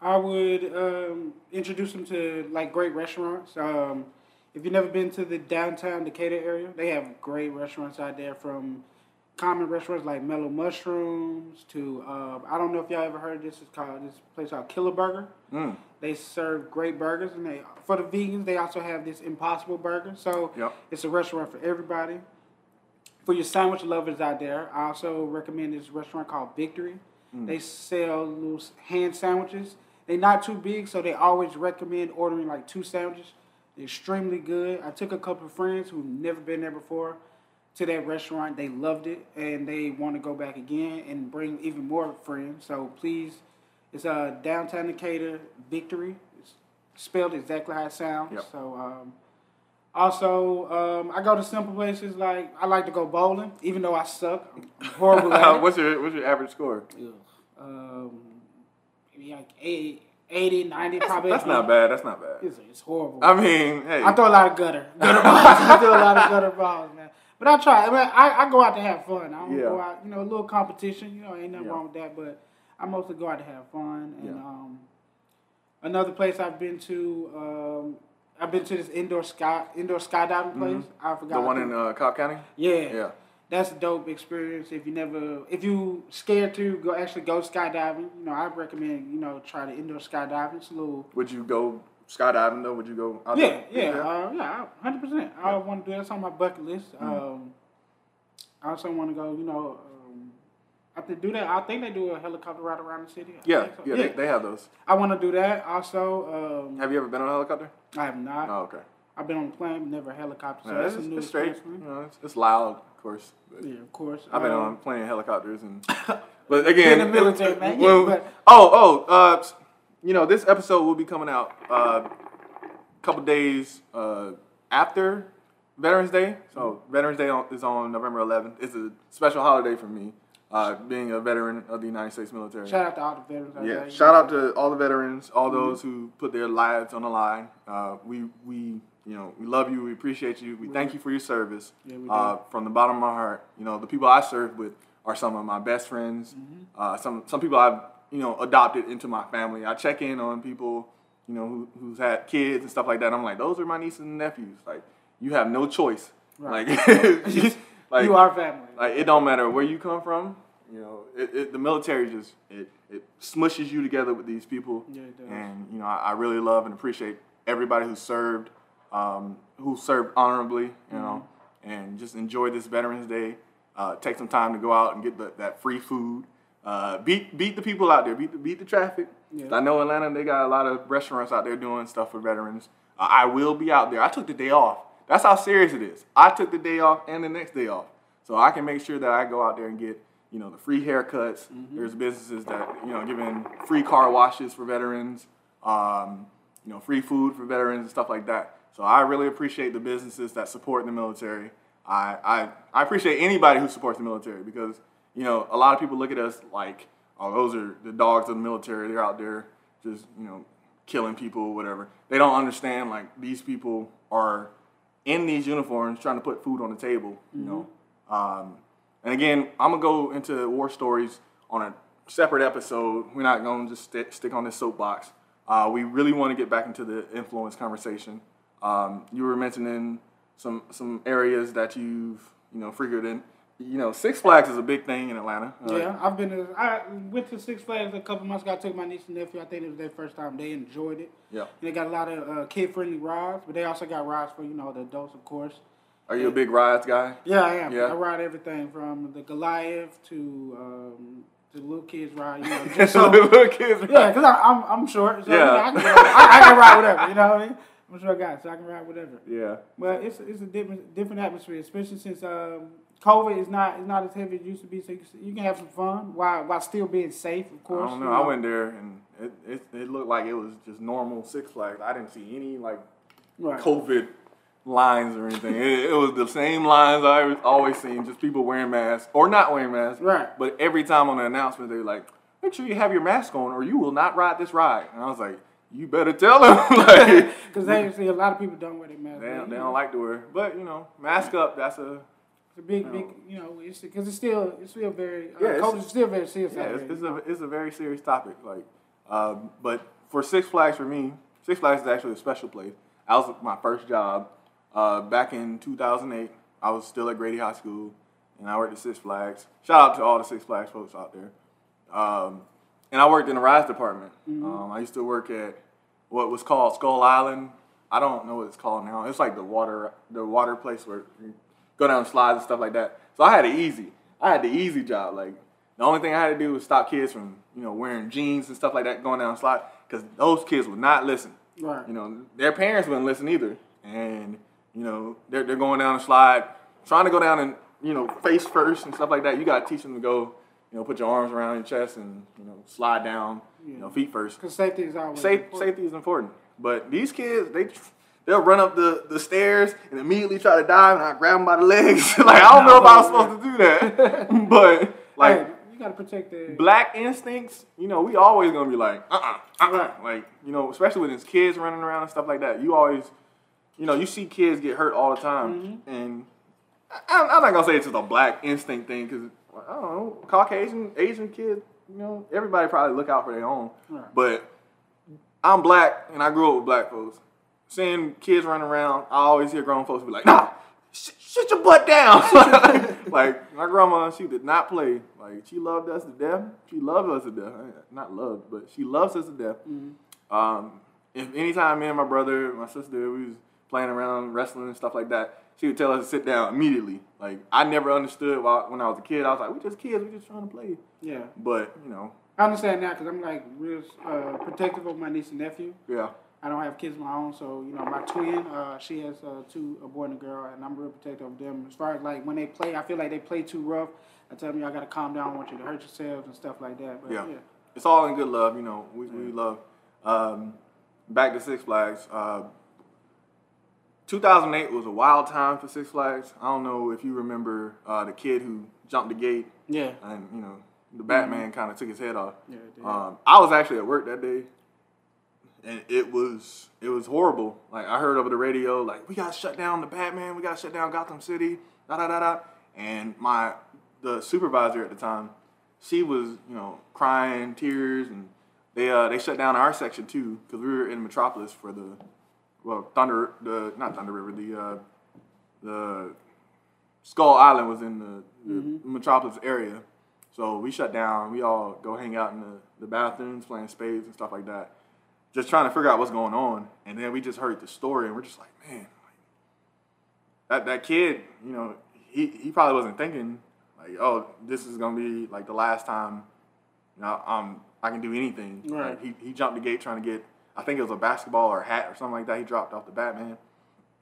I would um, introduce them to like great restaurants. Um, if you've never been to the downtown Decatur area, they have great restaurants out there from common restaurants like Mellow Mushrooms to um, I don't know if y'all ever heard of this. It's called this place called Killer Burger. Mm. They serve great burgers, and they for the vegans they also have this Impossible Burger. So Yep. it's a restaurant for everybody. For your sandwich lovers out there, I also recommend this restaurant called Victory. They sell little hand sandwiches. They're not too big, so they always recommend ordering like two sandwiches. They're extremely good. I took a couple of friends who've never been there before to that restaurant. They loved it, and they want to go back again and bring even more friends. So please, it's uh, downtown Decatur Victory. It's spelled exactly how it sounds. Yep. So um, also, um, I go to simple places like I like to go bowling, even though I suck. I'm horrible at it. what's your what's your average score? Ugh. Um, maybe like 80, 80 90 probably. That's not bad. That's not bad. It's, it's horrible. I mean, hey, I throw a lot of gutter, gutter balls. I throw a lot of gutter balls, man. But I try. I, mean, I, I go out to have fun. I don't Yeah. go out, you know, a little competition. You know, ain't nothing Yeah. wrong with that. But I mostly go out to have fun. And Yeah. um, another place I've been to, um, I've been to this indoor sky indoor skydiving place. I forgot Mm-hmm. the one in uh, Cobb County. yeah. Yeah. That's a dope experience. If you never, if you scared to go actually go skydiving, you know, I recommend you know try the indoor skydiving. It's a little Would you go skydiving though? Would you go? Out yeah, there? yeah, uh, yeah, hundred percent. I want to do that. It's on my bucket list. Um, I also want to go. You know, I to do that. I think they do a helicopter ride around the city. Yeah, so. yeah, They, they have those. I want to do that. Also, um, Have you ever been on a helicopter? I have not. Oh, okay. I've been on a plane, but never a helicopter. So Yeah, that's it's, a new it's straight. You know, it's, it's loud, of course. Yeah, of course. I've been Um, on plenty of helicopters and, but again, In the military, man. Yeah, well- oh, oh, uh, you know, this episode will be coming out uh, a couple days uh, after Veterans Day. So Veterans Day on, is on November 11th. It's a special holiday for me, uh, being a veteran of the United States military. Shout out to all the veterans. Yeah, there, shout out to all the veterans, all those who put their lives on the line. Uh, we we you know we love you, we appreciate you, we thank you for your service. Yeah, we uh, from the bottom of my heart, you know the people I served with are some of my best friends. Mm-hmm. Uh, some some people I've you know adopted into my family. I check in on people you know who, who's had kids and stuff like that. I'm like those are my nieces and nephews. Like you have no choice. Right. Like, like you are family. Like it don't matter where you come from. You know, it, it, the military just it, it smushes you together with these people. Yeah, it does. And you know, I, I really love and appreciate everybody who served, um, who served honorably. You know, Mm-hmm. and just enjoy this Veterans Day. Uh, take some time to go out and get the, that free food. Uh, beat beat the people out there. Beat the beat the traffic. Yeah. I know Atlanta. They got a lot of restaurants out there doing stuff for veterans. Uh, I will be out there. I took the day off. That's how serious it is. I took the day off and the next day off, so I can make sure that I go out there and get you know the free haircuts. Mm-hmm. There's businesses that you know giving free car washes for veterans. Um, you know, free food for veterans and stuff like that. So I really appreciate the businesses that support the military. I, I, I appreciate anybody who supports the military because, you know, a lot of people look at us like, oh, those are the dogs of the military. They're out there just, you know, killing people or whatever. They don't understand, like, these people are in these uniforms trying to put food on the table, you know. Um, and again, I'm going to go into war stories on a separate episode. We're not going to just st- stick on this soapbox. Uh, we really want to get back into the influence conversation. Um, you were mentioning some some areas that you've you know figured in. You know, Six Flags is a big thing in Atlanta. Uh, Yeah, I've been. To, I went to Six Flags a couple months ago. I took my niece and nephew. I think it was their first time. They enjoyed it. Yeah. And they got a lot of uh, kid-friendly rides, but they also got rides for you know the adults, of course. Are you a big rides guy? Yeah, I am. Yeah. I ride everything from the Goliath to um, the little kids ride. You know, just so, Little kids. yeah, because I'm I'm short, so Yeah. know, I, can, I, I can ride whatever. You know what I mean? I'm a short guy, so I can ride whatever. Yeah. But it's it's a different different atmosphere, especially since um, COVID is not is not as heavy as it used to be. So you, can- you can have some fun while while still being safe, of I course. don't you know. I went there and it, it, it looked like it was just normal Six Flags. I didn't see any like right. COVID lines or anything. it, it was the same lines I always seen, just people wearing masks or not wearing masks. Right. But every time on the announcement, they're like, make sure you have your mask on or you will not ride this ride. And I was like, you better tell them. like, Because they see a lot of people don't wear their mask. they, don't, they know, don't like to wear. But, you know, mask up, that's a, It's a big, big, you know, it's because it's still it's still very uh, Yeah, it's- COVID still very serious yeah, it's, it's, a, it's a very serious topic. Like, um, but for Six Flags for me, Six Flags is actually a special place. That was my first job uh, back in 2008. I was still at Grady High School, and I worked at Six Flags. Shout out to all the Six Flags folks out there. Um, and I worked in the rides department. Um, I used to work at what was called Skull Island. I don't know what it's called now. It's like the water, the water place where you go down slides and stuff like that. So I had it easy. I had the easy job. Like the only thing I had to do was stop kids from you know wearing jeans and stuff like that going down slide because those kids would not listen. Right. You know their parents wouldn't listen either, and you know they're they're going down the slide trying to go down and you know face first and stuff like that. You got to teach them to go. You know, put your arms around your chest and you know slide down. You know, feet first. Because safety is always Safe, important. safety is important. But these kids, they they'll run up the, the stairs and immediately try to dive, and I grab them by the legs. like I don't know if I was supposed to do that, but like Hey, you gotta protect the black instincts, you know, we always gonna be like, uh, uh-uh, uh, Right. like you know, especially with his kids running around and stuff like that. You always, you know, you see kids get hurt all the time, mm-hmm. and I, I'm not gonna say it's just a black instinct thing because I don't know, Caucasian, Asian kids, you know, everybody probably look out for their own, Right. but I'm black and I grew up with black folks. Seeing kids running around, I always hear grown folks be like, "Nah, sh- sit your butt down." like my grandma, she did not play. Like she loved us to death. She loved us to death. Eh, not loved, but she loves us to death. Mm-hmm. Um, if anytime me and my brother, my sister, we was playing around, wrestling and stuff like that, she would tell us to sit down immediately. Like I never understood why, when I was a kid. I was like, "We just kids. We just trying to play." yeah. But you know, I understand now because I'm like real uh, protective of my niece and nephew. yeah, I don't have kids of my own, so you know my twin, uh, she has uh, two, a boy and a girl, and I'm real protective of them. As far as like when they play, I feel like they play too rough. I tell them y'all gotta calm down. I want you to hurt yourselves and stuff like that. But Yeah. yeah, it's all in good love, you know. We, we love. Um, back to Six Flags. Uh, 2008 was a wild time for Six Flags. I don't know if you remember uh, the kid who jumped the gate Yeah. and you know the Batman kind of took his head off. Yeah, it did. Um, I was actually at work that day, and it was it was horrible. Like I heard over the radio, like we got to shut down the Batman, we got to shut down Gotham City, da da da da. And my the supervisor at the time, she was you know crying, tears, and they uh, they shut down our section too because we were in Metropolis for the well Thunder the not Thunder River the uh, the Skull Island was in the, the Metropolis area. So we shut down. We all go hang out in the, the bathrooms, playing spades and stuff like that. Just trying to figure out what's going on. And then we just heard the story and we're just like, man, like, that, that kid, you know, he, he probably wasn't thinking, like, oh, this is going to be like the last time you know, um, I can do anything. Right. Like, he, he jumped the gate trying to get, I think it was a basketball or a hat or something like that. He dropped off the Batman.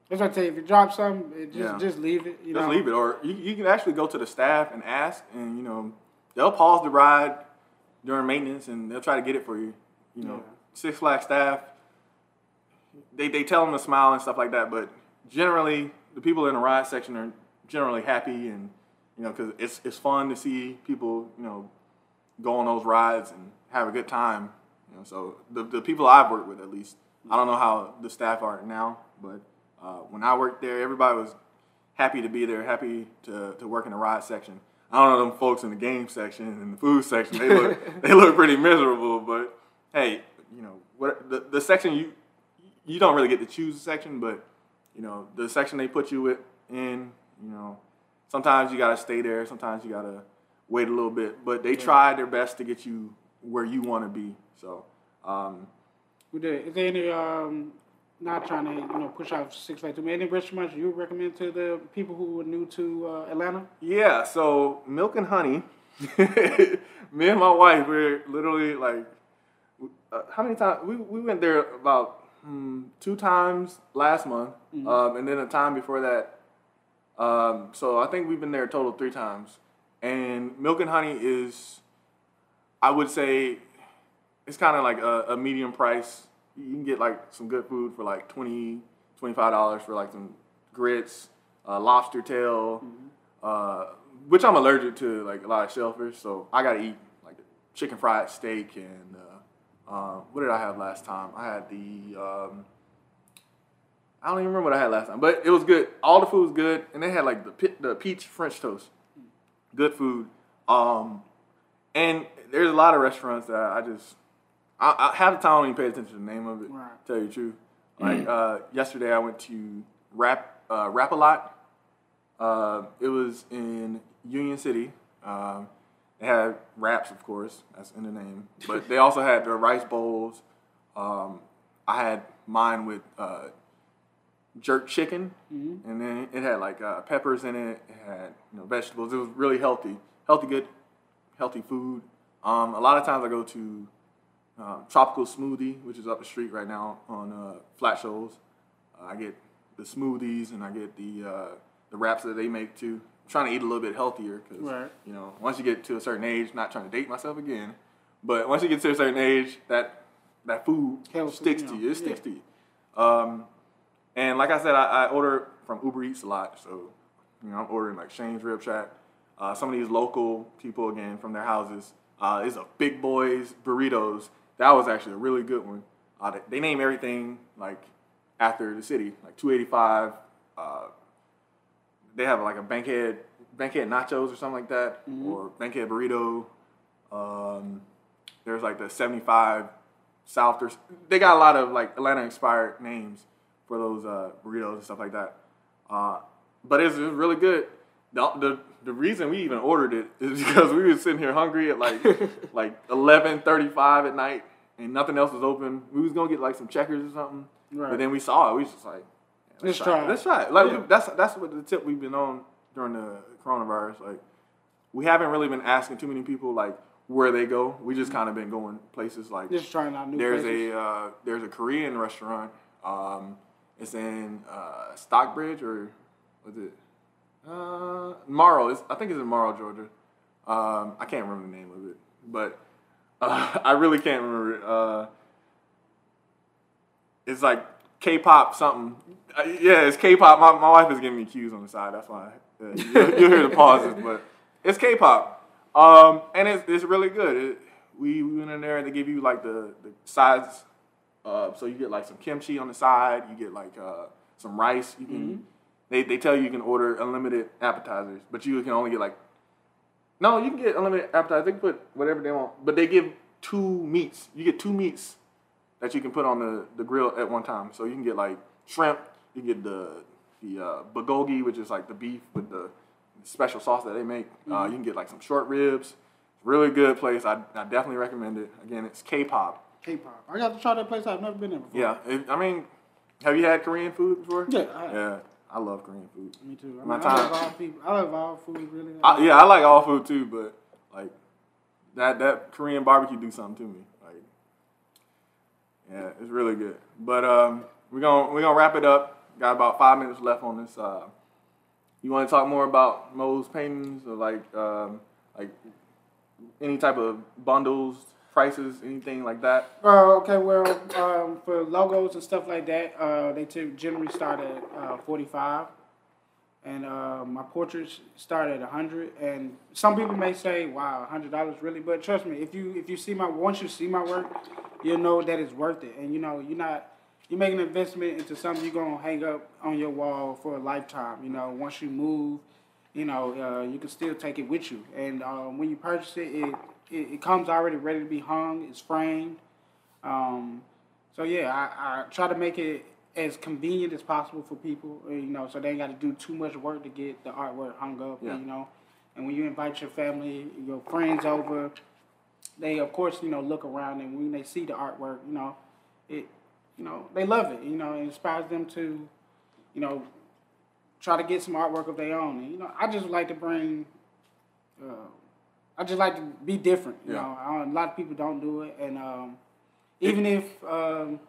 That's what I tell you. If you drop something, just Yeah. just leave it. You Just know? leave it, or you, you can actually go to the staff and ask, and you know they'll pause the ride during maintenance, and they'll try to get it for you. You know, Yeah. Six Flags staff, they they tell them to smile and stuff like that, but generally the people in the ride section are generally happy, and you know because it's it's fun to see people you know go on those rides and have a good time. You know, so the the people I've worked with at least, I don't know how the staff are now, but uh, when I worked there, everybody was happy to be there, happy to, to work in the ride section. I don't know them folks in the game section and the food section. They look they look pretty miserable, but hey, you know what the, the section you you don't really get to choose the section, but you know the section they put you with in, you know, sometimes you gotta stay there, sometimes you gotta wait a little bit, but they tried their best to get you where you want to be. So. Um, We did. Is there any um not trying to you know push out Six Flags many restaurants you recommend to the people who are new to uh, Atlanta? Yeah, so milk and honey. me and my wife, we're literally like, uh, how many times? We, we went there about hmm, two times last month, um, and then a time before that. Um, so I think we've been there a total of three times. And milk and honey is, I would say, it's kind of like a, a medium price. You can get like some good food for like 20 $25 for like some grits, uh, lobster tail, uh, which I'm allergic to like a lot of shellfish, so I gotta eat like chicken fried steak and uh, uh, what did I have last time? I had the um, I don't even remember what I had last time, but it was good. All the food was good, and they had like the the peach French toast, good food. Um, and there's a lot of restaurants that I just I, I half the time I don't even pay attention to the name of it. Right. Tell you the truth. Like uh, yesterday, I went to Rap uh, Rap a Lot. Uh, it was in Union City. Um, they had wraps, of course, that's in the name. But they also had their rice bowls. Um, I had mine with uh, jerk chicken, and then it had like uh, peppers in it. It had you know vegetables. It was really healthy, healthy, good, healthy food. Um, a lot of times I go to um, Tropical Smoothie, which is up the street right now on uh, Flat Shoals. Uh, I get the smoothies and I get the uh, the wraps that they make too. I'm trying to eat a little bit healthier because Right. you know once you get to a certain age, not trying to date myself again, but once you get to a certain age, that that food Health, sticks you to you. It sticks yeah. to you. Um, and like I said, I, I order from Uber Eats a lot, so you know I'm ordering like Shane's Rib Shack. Uh, some of these local people again from their houses. Uh, it's a Big Boys burritos. That was actually a really good one. Uh, they, they name everything like after the city, like 285. Uh, they have like a Bankhead Bankhead nachos or something like that, or Bankhead burrito. Um, there's like the 75 South. Or, they got a lot of like Atlanta inspired names for those uh, burritos and stuff like that. Uh, but it's, it's really good. The, the the reason we even ordered it is because we were sitting here hungry at like like 11:35 at night and nothing else was open. We was gonna get like some checkers or something, Right. but then we saw it. We was just like, yeah, Let's try it. Let's try it. Like we, that's that's what the tip we've been on during the coronavirus. Like we haven't really been asking too many people like where they go. We just kind of been going places like Just trying out new there's places. a uh, there's a Korean restaurant. Um, it's in uh, Stockbridge or was it uh, Morrow? It's, I think it's in Morrow, Georgia. Um, I can't remember the name of it, but uh, I really can't remember it. Uh, it's like K-pop something. Uh, yeah, it's K-pop. My, my wife is giving me cues on the side. That's why uh, you'll, you'll hear the pauses, but it's K-pop, um, and it's it's really good. It, we, we went in there and they give you like the the sides. Uh, so you get like some kimchi on the side. You get like uh, some rice. You can. They, they tell you you can order unlimited appetizers, but you can only get like. No, you can get unlimited appetizers. They can put whatever they want, but they give two meats. You get two meats that you can put on the, the grill at one time. So you can get like shrimp. You can get the the uh, bulgogi, which is like the beef with the special sauce that they make. Uh, you can get like some short ribs. It's a really good place. I, I definitely recommend it. Again, it's K-pop. K-pop. I got to try that place. I've never been there before. Yeah, it, I mean, have you had Korean food before? Yeah, I have. Yeah, I love Korean food. Me too. I, My mean, I love all people. I love all food really. I, yeah, I like all food too, but like that that Korean barbecue do something to me. Like, yeah, it's really good. But um, we're gonna we're gonna wrap it up. Got about five minutes left on this. Uh, you want to talk more about Mo's paintings or like um, like any type of bundles, prices, anything like that? Uh, okay, well, um, for logos and stuff like that, uh, they generally start at uh, 45. And uh, my portraits start at 100. And some people may say, wow, $100 really? But trust me, if you if you see my, once you see my work, you'll know that it's worth it. And you know, you're not, you're making an investment into something you're going to hang up on your wall for a lifetime. You know, once you move, you know, uh, you can still take it with you. And um, when you purchase it, it, it, it comes already ready to be hung. It's framed. Um, so yeah, I, I try to make it as convenient as possible for people. uh, You know, so they ain't got to do too much work to get the artwork hung up. Yeah. You know, and when you invite your family, your friends over, they of course you know look around and when they see the artwork, you know, it, you know, they love it. You know, it inspires them to, you know, try to get some artwork of their own. And, you know, I just like to bring. Uh, I just like to be different. You Yeah. know, I don't- a lot of people don't do it, and um, even if um,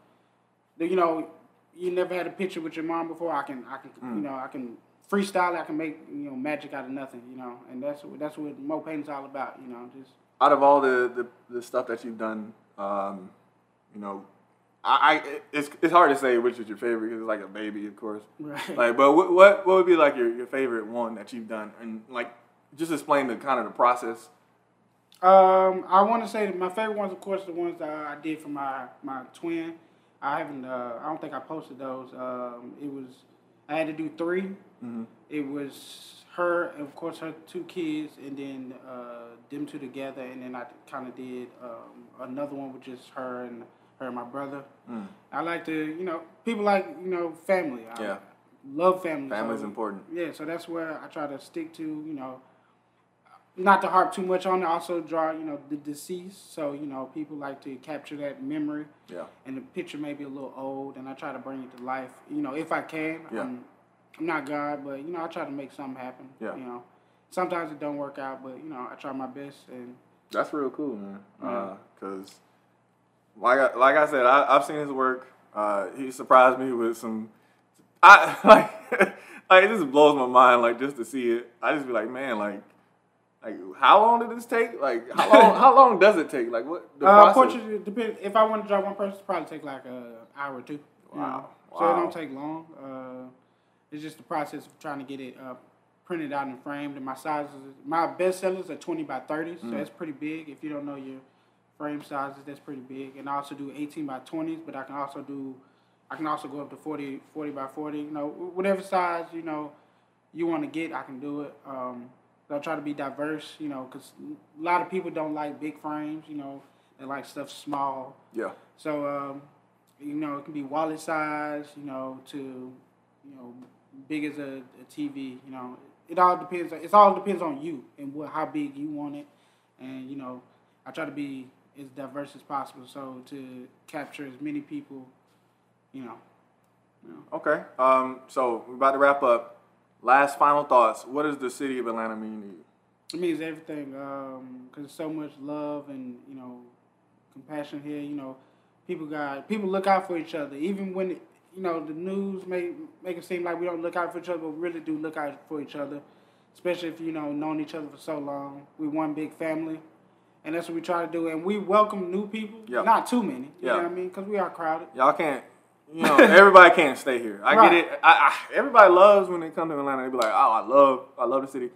you know you never had a picture with your mom before, I can I can Mm. you know I can freestyle. I can make you know magic out of nothing. You know, and that's what that's what Mo Painting's all about. You know, just out of all the, the, the stuff that you've done, um, you know, I, I it's it's hard to say which is your favorite because it's like a baby, of course. Right. Like, but what what what would be like your, your favorite one that you've done, and like just explain the kind of the process. Um, I want to say that my favorite ones, of course, the ones that I did for my my twin. I haven't. Uh, I don't think I posted those. Um, it was. I had to do 3 Mm-hmm. It was her, of course, her two kids, and then uh, them two together, and then I kind of did um, another one with just her and her and my brother. Mm. I like to, you know, people like you know family. I Yeah. love family. Family's so- important. yeah, so that's where I try to stick to, you know, not to harp too much on it. Also draw, you know, the deceased. So you know, people like to capture that memory, Yeah. and the picture may be a little old, and I try to bring it to life. You know, if I can. Yeah. I'm, I'm not God, but you know, I try to make something happen. Yeah. You know, sometimes it don't work out, but you know, I try my best, and That's real cool, man. Yeah. Because, like I, like I said, I, I've seen his work. Uh, he surprised me with some. I like, like it just blows my mind. Like just to see it, I just be like, man, like, like how long did this take? Like how long? how long does it take? Like what? The uh, process? portrait depend. If I want to draw one person, it's probably take like an hour or two. Wow. So it don't take long. Uh, it's just the process of trying to get it uh, printed out and framed. And my sizes, my best sellers are twenty by thirty, Mm. so that's pretty big. If you don't know your frame sizes, that's pretty big. And I also do eighteen by twenties, but I can also do, I can also go up to 40, 40 by forty. You know, whatever size you know you want to get, I can do it. Um, so I try to be diverse, you know, because a lot of people don't like big frames. You know, they like stuff small. Yeah. So, um, you know, it can be wallet size, you know, to, you know, big as a, a TV, you know. It all depends. It all depends on you and what how big you want it, and you know, I try to be as diverse as possible, so to capture as many people, you know. You know. Okay. Um. So we're about to wrap up. Last final thoughts. What does the city of Atlanta mean to you? It means everything um, because there's so much love and you know compassion here. You know, people got people look out for each other, even when you know the news may make it seem like we don't look out for each other, but we really do look out for each other. Especially if you know known each other for so long, we one big family, and that's what we try to do. And we welcome new people, Yeah. not too many. You Yeah. know what I mean? Because we are crowded. Y'all can't. You know, everybody can't stay here. I Right. get it. I, I, everybody loves when they come to Atlanta. They be like, "Oh, I love, I love the city."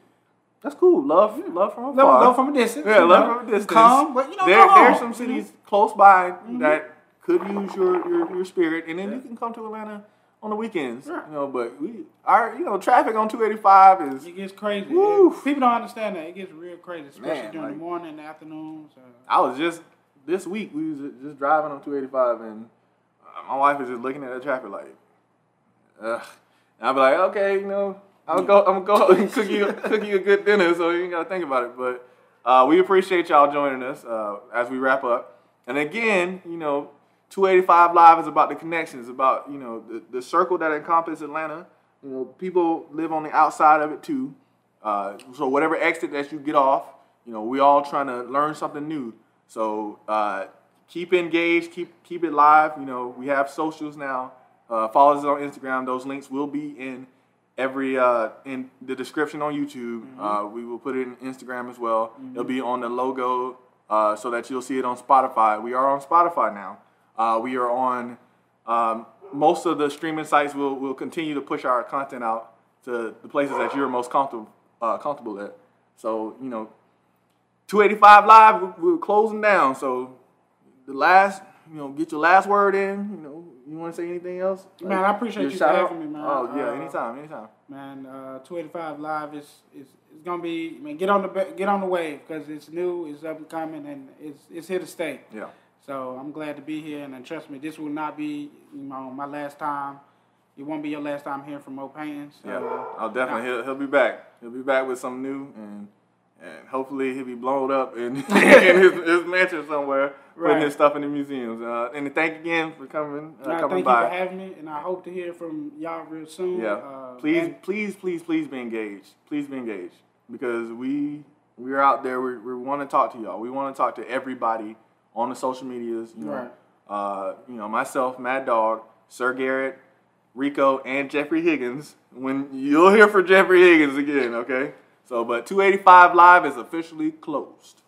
That's cool. Love, love from afar. Love, from a distance. Yeah, love know. from a distance. Come, but you know, there, there's some cities close by that could use your, your, your spirit, and then you can come to Atlanta on the weekends. Right. You know, but we, our, you know, traffic on 285 is. It gets crazy. Woo. People don't understand that. It gets real crazy, especially Man, during like- the morning and the afternoons. Uh, I was just this week. We was just driving on 285, and my wife is just looking at the traffic like, ugh. And I'll be like, okay, you know, I'll go. I'm gonna go and cook you cook you a good dinner, so you ain't gotta think about it. But uh, we appreciate y'all joining us uh, as we wrap up. And again, you know, 285 Live is about the connections, about you know the, the circle that encompasses Atlanta. You know, people live on the outside of it too. Uh, so whatever exit that you get off, you know, we all trying to learn something new. So uh, keep engaged, keep keep it live. You know, we have socials now. Uh, follow us on Instagram. Those links will be in every uh, in the description on YouTube. Uh, we will put it in Instagram as well. It'll be on the logo uh, so that you'll see it on Spotify. We are on Spotify now. Uh, we are on um, most of the streaming sites. Will will continue to push our content out to the places that you're most comfortable uh, comfortable at. So you know, 285 live. We're closing down. So the last, you know, get your last word in. You know, you want to say anything else? Man, I appreciate you shout for out? having me, man. Oh yeah, Uh, anytime, anytime. man, uh, 285 Live is is is gonna be. Man, get on the get on the wave because it's new, it's up and coming, and it's it's here to stay. Yeah. So I'm glad to be here, and, then trust me, this will not be you know my last time. It won't be your last time hearing from Mo Payne. So, Yeah, I'll definitely. He'll, he'll be back. He'll be back with something new, and and hopefully he'll be blown up in, in his, his mansion somewhere, putting his stuff in the museums. Uh, and thank again for coming, uh, coming thank you for having me, and I hope to hear from y'all real soon. Yeah. Uh, please, and- please, please, please be engaged. Please be engaged because we we're out there. We, we want to talk to y'all. We want to talk to everybody on the social medias. You know, Right. uh, you know myself, Mad Dog, Sir Garrett, Rico, and Jeffrey Higgins. When you'll hear from Jeffrey Higgins again, okay? So, but 285 Live is officially closed.